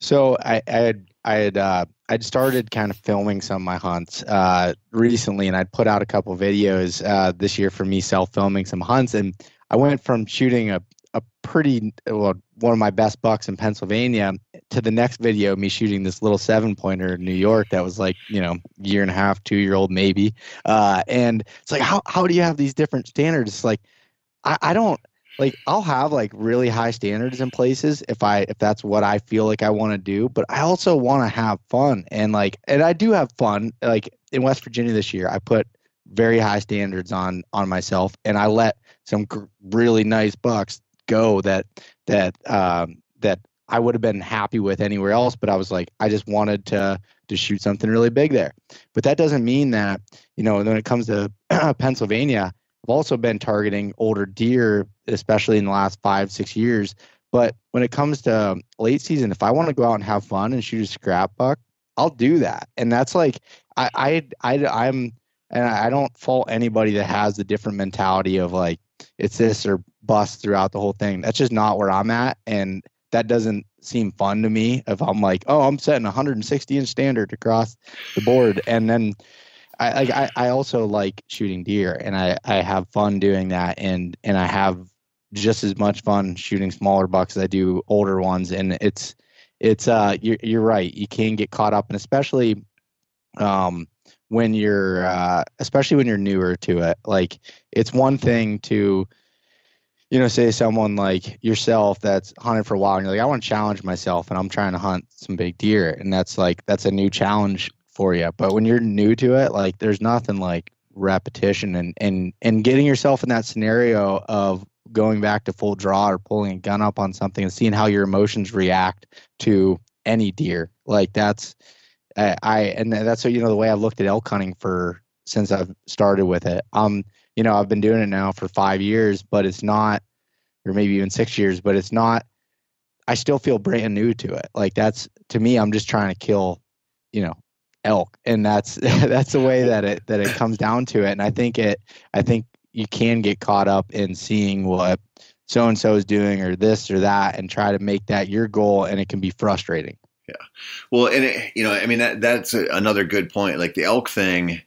so I, I had I had uh, I'd started kind of filming some of my hunts uh, recently, and I'd put out a couple videos uh, this year for me self filming some hunts, and I went from shooting a a pretty well one of my best bucks in Pennsylvania to the next video me shooting this little seven pointer in New York that was like you know year and a half two year old maybe uh, and it's like how how do you have these different standards? It's like I, I don't like I'll have like really high standards in places if I if that's what I feel like I want to do but I also want to have fun and like and I do have fun like in West Virginia this year I put very high standards on on myself and I let some gr- really nice bucks go that that um, that I would have been happy with anywhere else. But I was like, I just wanted to to shoot something really big there. But that doesn't mean that you know when it comes to Pennsylvania, I've also been targeting older deer, especially in the last five six years. But when it comes to um, late season, if I want to go out and have fun and shoot a scrap buck, I'll do that. And that's like I I, I I'm and I don't fault anybody that has the different mentality of like it's this or bust throughout the whole thing. That's just not where I'm at, and that doesn't seem fun to me. If I'm like, oh, I'm setting 160 inch standard across the board, and then I I, I also like shooting deer, and I I have fun doing that, and and I have just as much fun shooting smaller bucks as I do older ones, and it's it's uh you're you're right. You can get caught up, and especially um when you're uh, especially when you're newer to it like it's one thing to you know say someone like yourself that's hunted for a while and you're like i want to challenge myself and i'm trying to hunt some big deer and that's like that's a new challenge for you but when you're new to it like there's nothing like repetition and and and getting yourself in that scenario of going back to full draw or pulling a gun up on something and seeing how your emotions react to any deer like that's I, I and that's you know the way I've looked at elk hunting for since I've started with it. Um, you know, I've been doing it now for five years, but it's not, or maybe even six years, but it's not. I still feel brand new to it. Like that's to me, I'm just trying to kill, you know, elk, and that's that's the way that it that it comes down to it. And I think it, I think you can get caught up in seeing what so and so is doing or this or that, and try to make that your goal, and it can be frustrating. Yeah. Well, and it, you know, I mean, that that's a, another good point. Like the elk thing.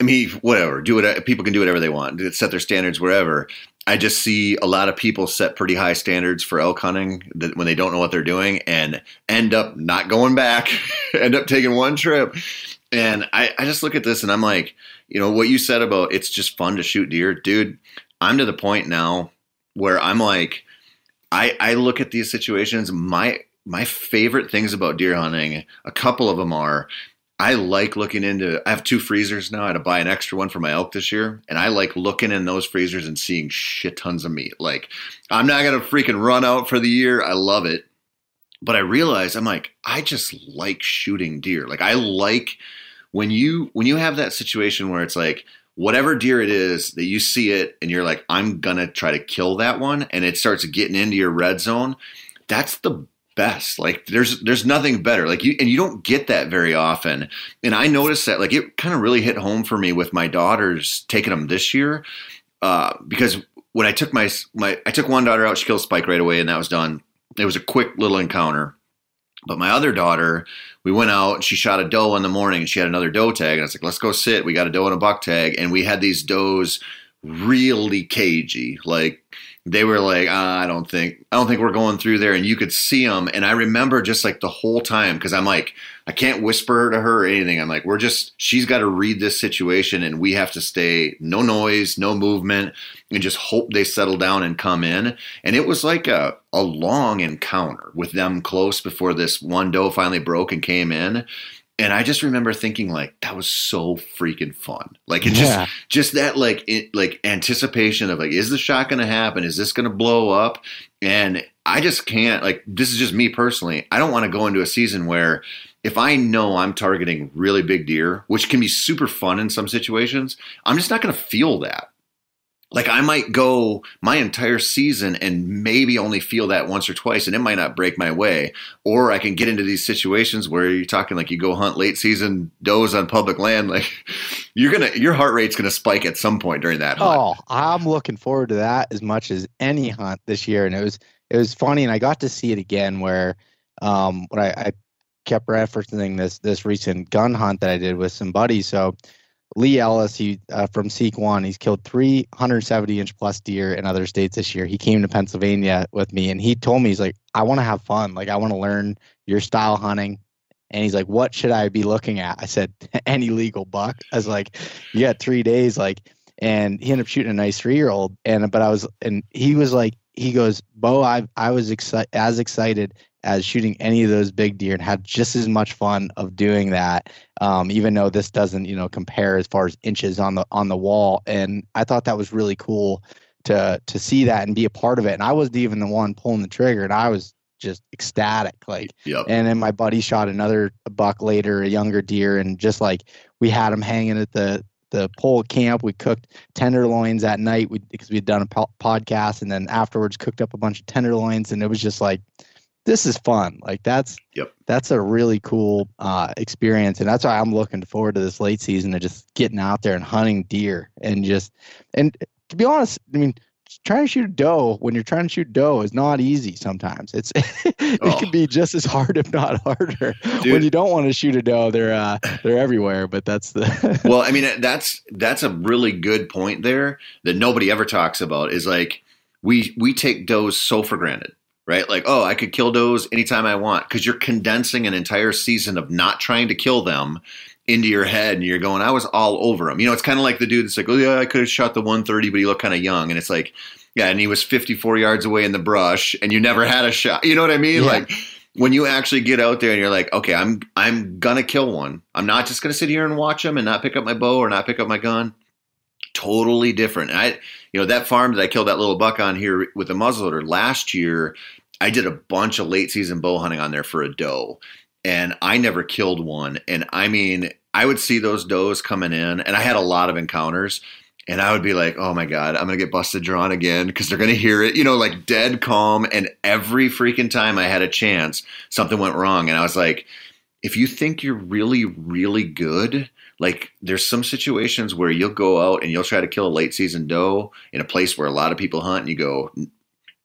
I mean, whatever. Do it. People can do whatever they want. Set their standards wherever. I just see a lot of people set pretty high standards for elk hunting that when they don't know what they're doing and end up not going back, end up taking one trip. And I, I just look at this and I'm like, you know, what you said about it's just fun to shoot deer, dude. I'm to the point now where I'm like, I, I look at these situations. My my favorite things about deer hunting, a couple of them are I like looking into I have two freezers now. I had to buy an extra one for my elk this year. And I like looking in those freezers and seeing shit tons of meat. Like I'm not gonna freaking run out for the year. I love it. But I realize I'm like, I just like shooting deer. Like I like when you when you have that situation where it's like whatever deer it is that you see it and you're like, I'm gonna try to kill that one, and it starts getting into your red zone. That's the best. Like there's there's nothing better. Like you and you don't get that very often. And I noticed that like it kind of really hit home for me with my daughters taking them this year. Uh, because when I took my my I took one daughter out, she killed spike right away, and that was done. It was a quick little encounter. But my other daughter, we went out and she shot a doe in the morning and she had another doe tag. And I was like, let's go sit. We got a doe and a buck tag. And we had these does really cagey. Like they were like, ah, I don't think, I don't think we're going through there. And you could see them. And I remember just like the whole time, because I'm like, I can't whisper to her or anything. I'm like, we're just, she's got to read this situation and we have to stay no noise, no movement, and just hope they settle down and come in. And it was like a, a long encounter with them close before this one doe finally broke and came in and I just remember thinking like that was so freaking fun. Like it yeah. just just that like it, like anticipation of like is the shot going to happen? Is this going to blow up? And I just can't like this is just me personally. I don't want to go into a season where if I know I'm targeting really big deer, which can be super fun in some situations, I'm just not going to feel that like I might go my entire season and maybe only feel that once or twice, and it might not break my way. Or I can get into these situations where you're talking like you go hunt late season does on public land, like you're gonna your heart rate's gonna spike at some point during that hunt. Oh, I'm looking forward to that as much as any hunt this year, and it was it was funny, and I got to see it again where um when I, I kept referencing this this recent gun hunt that I did with some buddies. So Lee Ellis, he uh, from Seek One, he's killed 370 inch plus deer in other states this year. He came to Pennsylvania with me, and he told me he's like, I want to have fun, like I want to learn your style hunting. And he's like, "What should I be looking at?" I said, "Any legal buck." I was like, "You got three days, like." And he ended up shooting a nice three year old, and but I was, and he was like, he goes, "Bo, I I was excited as excited as shooting any of those big deer and had just as much fun of doing that um, even though this doesn't you know compare as far as inches on the on the wall. And i thought that was really cool to to see that and be a part of it. And i wasn't even the one pulling the trigger and i was just ecstatic like Yep. and then my buddy shot another buck later a younger deer and just like we had him hanging at the the pole camp. We cooked tenderloins at night. We, because we'd done a po- podcast and then afterwards cooked up a bunch of tenderloins and it was just like this is fun like that's Yep. that's a really cool uh, experience and that's why i'm looking forward to this late season of just getting out there and hunting deer and just and to be honest i mean trying to shoot a doe when you're trying to shoot doe is not easy sometimes it's it Oh. can be just as hard if not harder when you don't want to shoot a doe they're uh they're everywhere but that's the well, I mean, that's that's a really good point there that nobody ever talks about. Is like we we take does so for granted, right? Like, oh, I could kill does anytime I want because you're condensing an entire season of not trying to kill them into your head, and you're going, I was all over him. You know, it's kind of like the dude that's like, oh yeah, I could have shot the 130, but he looked kind of young, and it's like, yeah, and he was 54 yards away in the brush, and you never had a shot. You know what I mean? Yeah. Like when you actually get out there and you're like, okay, I'm I'm gonna kill one. I'm not just gonna sit here and watch them and not pick up my bow or not pick up my gun. Totally different. I, you know, that farm that I killed that little buck on here with the muzzleloader last year, I did a bunch of late season bow hunting on there for a doe, and I never killed one. And I mean, I would see those does coming in, and I had a lot of encounters. And I would be like, oh my God, I'm going to get busted drawn again because they're going to hear it, you know, like dead calm. And every freaking time I had a chance, something went wrong. And I was like, if you think you're really, really good, like there's some situations where you'll go out and you'll try to kill a late season doe in a place where a lot of people hunt and you go,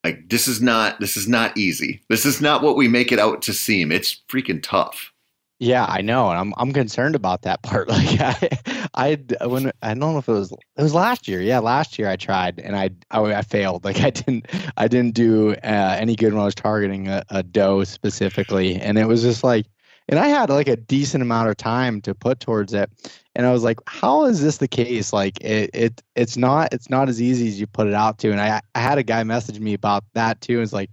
like, this is not, this is not easy. This is not what we make it out to seem. It's freaking tough. Yeah, I know, and I'm I'm concerned about that part. Like I, I when I don't know if it was it was last year. Yeah, last year I tried and I I, I failed. Like I didn't I didn't do uh, any good when I was targeting a, a doe specifically, and it was just like, and I had like a decent amount of time to put towards it, and I was like, how is this the case? Like it it it's not it's not as easy as you put it out to. And I I had a guy message me about that too. And it's like,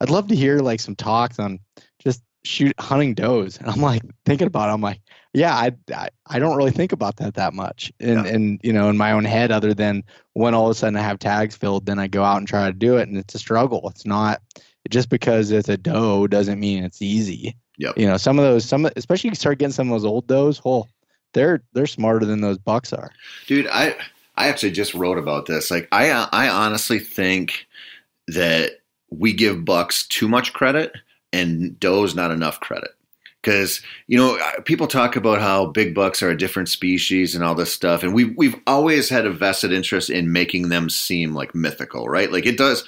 I'd love to hear like some talks on just shoot hunting does and i'm like thinking about it i'm like yeah i i, I don't really think about that that much and Yeah. and you know in my own head other than when all of a sudden i have tags filled then i go out and try to do it and it's a struggle it's not just because it's a doe doesn't mean it's easy Yep. you know some of those some especially you start getting some of those old does whole they're they're smarter than those bucks are. Dude i i actually just wrote about this. Like i i honestly think that we give bucks too much credit and does not enough credit. Because you know people talk about how big bucks are a different species and all this stuff and we we've always had a vested interest in making them seem like mythical right? Like it does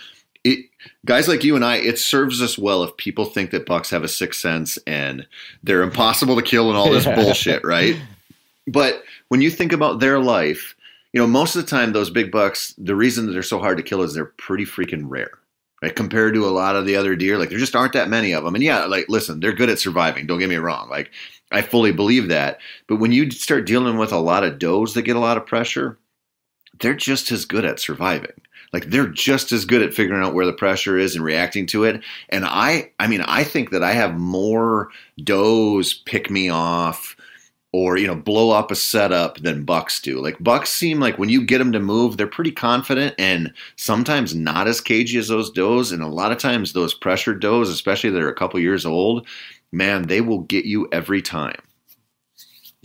guys like you and I it serves us well if people think that bucks have a sixth sense and they're impossible to kill and all this Yeah. bullshit right? But when you think about their life you know most of the time those big bucks the reason that they're so hard to kill is they're pretty freaking rare right? Compared to a lot of the other deer like there just aren't that many of them and yeah like listen they're good at surviving don't get me wrong like i fully believe that. But when you start dealing with a lot of does that get a lot of pressure they're just as good at surviving like they're just as good at figuring out where the pressure is and reacting to it. And i i mean i think that i have more does pick me off or you know blow up a setup than bucks do. Like bucks seem like when you get them to move they're pretty confident and sometimes not as cagey as those does. And a lot of times those pressured does especially that are a couple years old man they will get you every time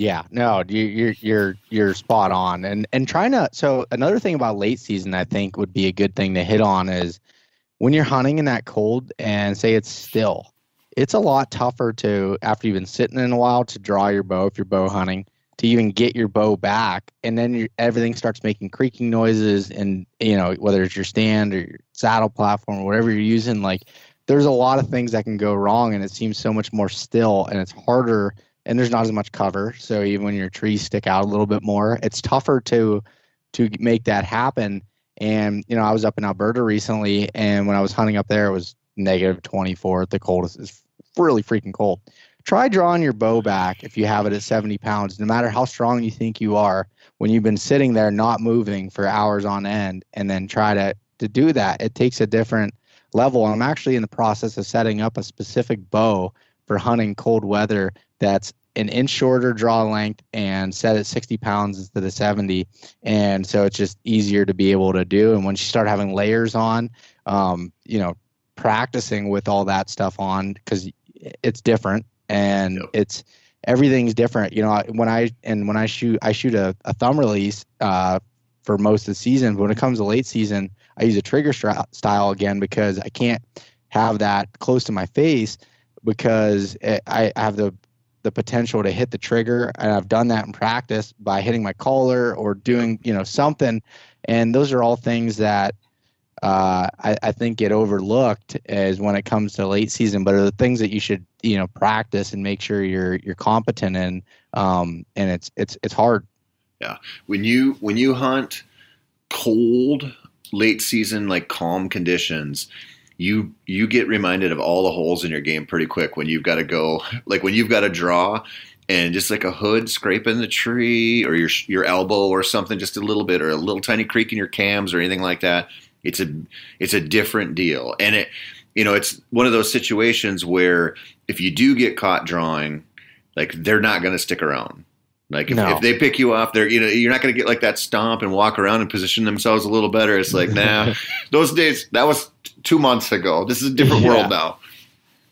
Yeah, no, you, you're you're you're spot on, and and trying to. So another thing about late season, I think would be a good thing to hit on is when you're hunting in that cold and say it's still, it's a lot tougher to after you've been sitting in a while to draw your bow if you're bow hunting to even get your bow back, and then everything starts making creaking noises, and you know whether it's your stand or your saddle platform or whatever you're using, like there's a lot of things that can go wrong, and it seems so much more still, and it's harder and there's not as much cover. So even when your trees stick out a little bit more, it's tougher to to make that happen. And you know, I was up in Alberta recently, and when I was hunting up there, it was negative 24 at the coldest. It's really freaking cold. Try drawing your bow back if you have it at 70 pounds, no matter how strong you think you are. When you've been sitting there not moving for hours on end, and then try to to do that, it takes a different level. I'm actually in the process of setting up a specific bow for hunting cold weather that's an inch shorter draw length and set at 60 pounds instead of 70 and so it's just easier to be able to do. And once you start having layers on um, you know practicing with all that stuff on because it's different and yep. it's everything's different. You know when i and when i shoot i shoot a, a thumb release uh, for most of the season but when it comes to late season i use a trigger style again because i can't have that close to my face because it, I have the the potential to hit the trigger and I've done that in practice by hitting my collar or doing you know something. And those are all things that uh, I, I, think get overlooked as when it comes to late season but are the things that you should you know practice and make sure you're you're competent in um, and it's it's it's hard. Yeah. When you when you hunt cold late season like calm conditions you you get reminded of all the holes in your game pretty quick when you've got to go like when you've got to draw and just like a hood scraping the tree or your your elbow or something just a little bit or a little tiny creak in your cams or anything like that. It's a it's a different deal. And it you know it's one of those situations where if you do get caught drawing like they're not going to stick around like if, no. if, they pick you off, they're you know you're not going to get like that stomp and walk around and position themselves a little better. It's like nah, those days that was two months ago. This is a different yeah. world now.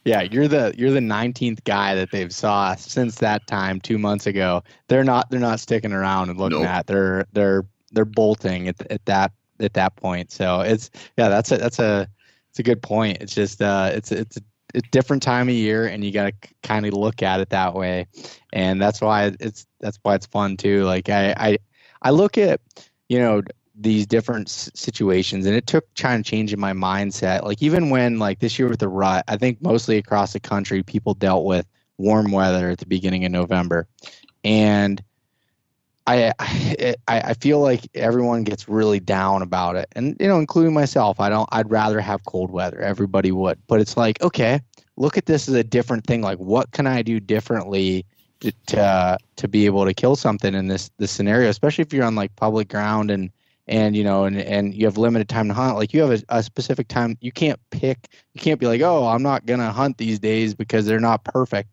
Yeah, you're the you're the 19th guy that they've saw since that time two months ago. They're not they're not sticking around and looking nope. at. They're they're they're bolting at, at that at that point. So it's yeah, that's a that's a it's a good point. It's just uh it's it's a different time of year and you got to kind of look at it that way. And that's why it's that's why it's fun too. Like i i, I look at you know these different situations and it took trying to change in my mindset. Like even when like this year with the rut i think mostly across the country people dealt with warm weather at the beginning of november. And I, I I feel like everyone gets really down about it, and you know, including myself. I don't. I'd rather have cold weather. Everybody would, but it's like, okay, look at this as a different thing. Like, what can I do differently to to, to be able to kill something in this this scenario? Especially if you're on like public ground and and you know and and you have limited time to hunt. Like, you have a, a specific time. You can't pick. You can't be like, oh, I'm not gonna hunt these days because they're not perfect.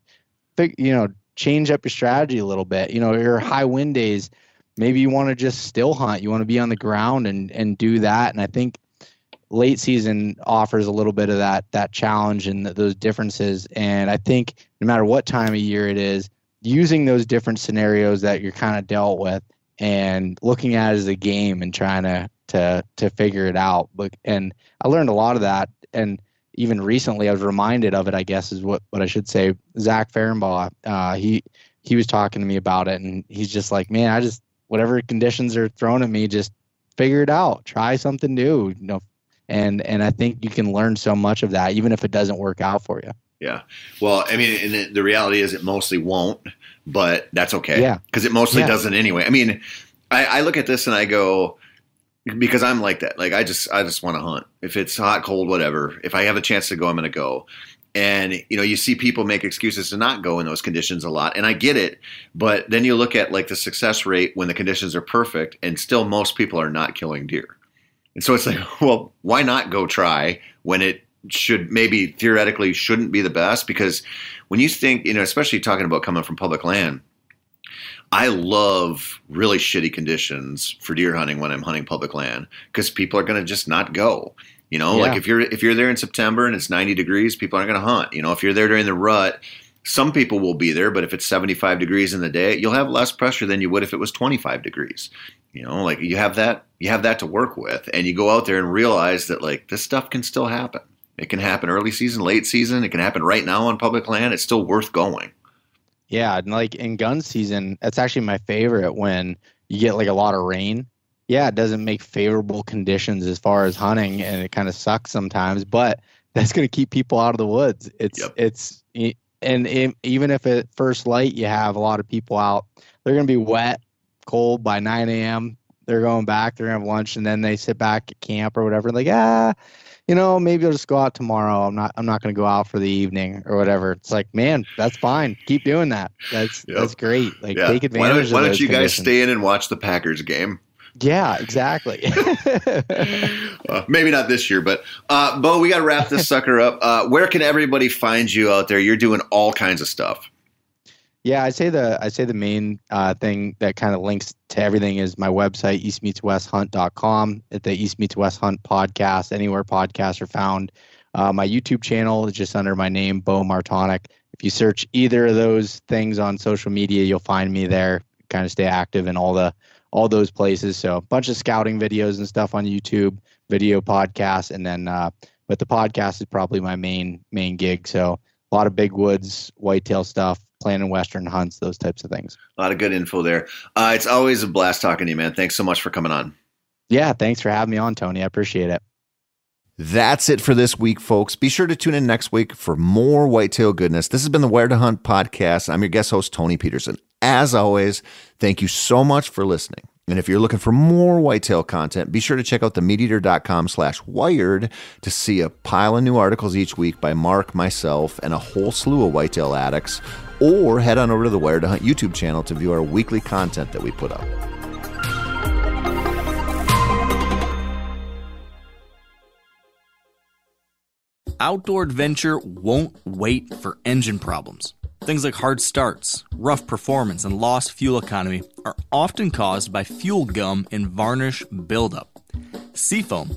You know, change up your strategy a little bit. You know, your high wind days, maybe you want to just still hunt. You want to be on the ground and and do that. And I think late season offers a little bit of that that challenge and those differences. And I think no matter what time of year it is, using those different scenarios that you're kind of dealt with and looking at it as a game and trying to to to figure it out. But and I learned a lot of that and even recently, I was reminded of it. I guess is what what I should say. Zach Fehrenbaugh, uh, he he was talking to me about it, and he's just like, man, I just whatever conditions are thrown at me, just figure it out, try something new, you know. And and I think you can learn so much of that, even if it doesn't work out for you. Yeah. Well, I mean, the, the reality is it mostly won't, but that's okay. Yeah. Because it mostly yeah. doesn't anyway. I mean, I, I look at this and I go, because I'm like that. Like I just I just want to hunt. If it's hot, cold, whatever. If I have a chance to go, I'm going to go. And you know, you see people make excuses to not go in those conditions a lot, and I get it. But then you look at like the success rate when the conditions are perfect, and still most people are not killing deer. And so it's like, well, why not go try when it should maybe theoretically shouldn't be the best? Because when you think, you know, especially talking about coming from public land, I love really shitty conditions for deer hunting when I'm hunting public land because people are going to just not go. You know, yeah. like if you're if you're there in September and it's 90 degrees, people aren't going to hunt. You know, if you're there during the rut, some people will be there, but if it's 75 degrees in the day, you'll have less pressure than you would if it was 25 degrees. You know, like you have that you have that to work with and you go out there and realize that like this stuff can still happen. It can happen early season, late season, it can happen right now on public land. It's still worth going. Yeah, and like in gun season, that's actually my favorite when you get like a lot of rain. Yeah, it doesn't make favorable conditions as far as hunting, and it kind of sucks sometimes. But that's going to keep people out of the woods. It's yep. it's and it, even if at first light you have a lot of people out, they're going to be wet, cold by 9 a.m. They're going back, they're going to have lunch, and then they sit back at camp or whatever. Like, ah, you know, maybe I'll just go out tomorrow. I'm not, I'm not going to go out for the evening or whatever. It's like, man, that's fine. Keep doing that. That's, Yep. that's great. Like, Yeah. take Why advantage don't, why don't you guys conditions. stay in and watch the Packers game? Yeah, exactly. Uh, maybe not this year, but uh, Bo, we got to wrap this sucker up. Uh, where can everybody find you out there? You're doing all kinds of stuff. Yeah, I say the I say the main uh, thing that kind of links to everything is my website eastmeetswesthunt.com. At the East Meets West Hunt podcast, anywhere podcasts are found. Uh, my YouTube channel is just under my name, Bo Martonik. If you search either of those things on social media, you'll find me there. Kind of stay active in all the all those places. So a bunch of scouting videos and stuff on YouTube, video podcasts, and then uh, but the podcast is probably my main main gig. So a lot of big woods, whitetail stuff, planning western hunts, those types of things. A lot of good info there. Uh, it's always a blast talking to you, man. Thanks so much for coming on. Yeah, thanks for having me on, Tony. I appreciate it. That's it for this week, folks. Be sure to tune in next week for more whitetail goodness. This has been the Wired to Hunt podcast. I'm your guest host, Tony Peterson. As always, thank you so much for listening. And if you're looking for more whitetail content, be sure to check out the meateater.com slash wired to see a pile of new articles each week by Mark, myself, and a whole slew of whitetail addicts. Or head on over to the Wired to Hunt YouTube channel to view our weekly content that we put up. Outdoor adventure won't wait for engine problems. Things like hard starts, rough performance, and lost fuel economy are often caused by fuel gum and varnish buildup. Seafoam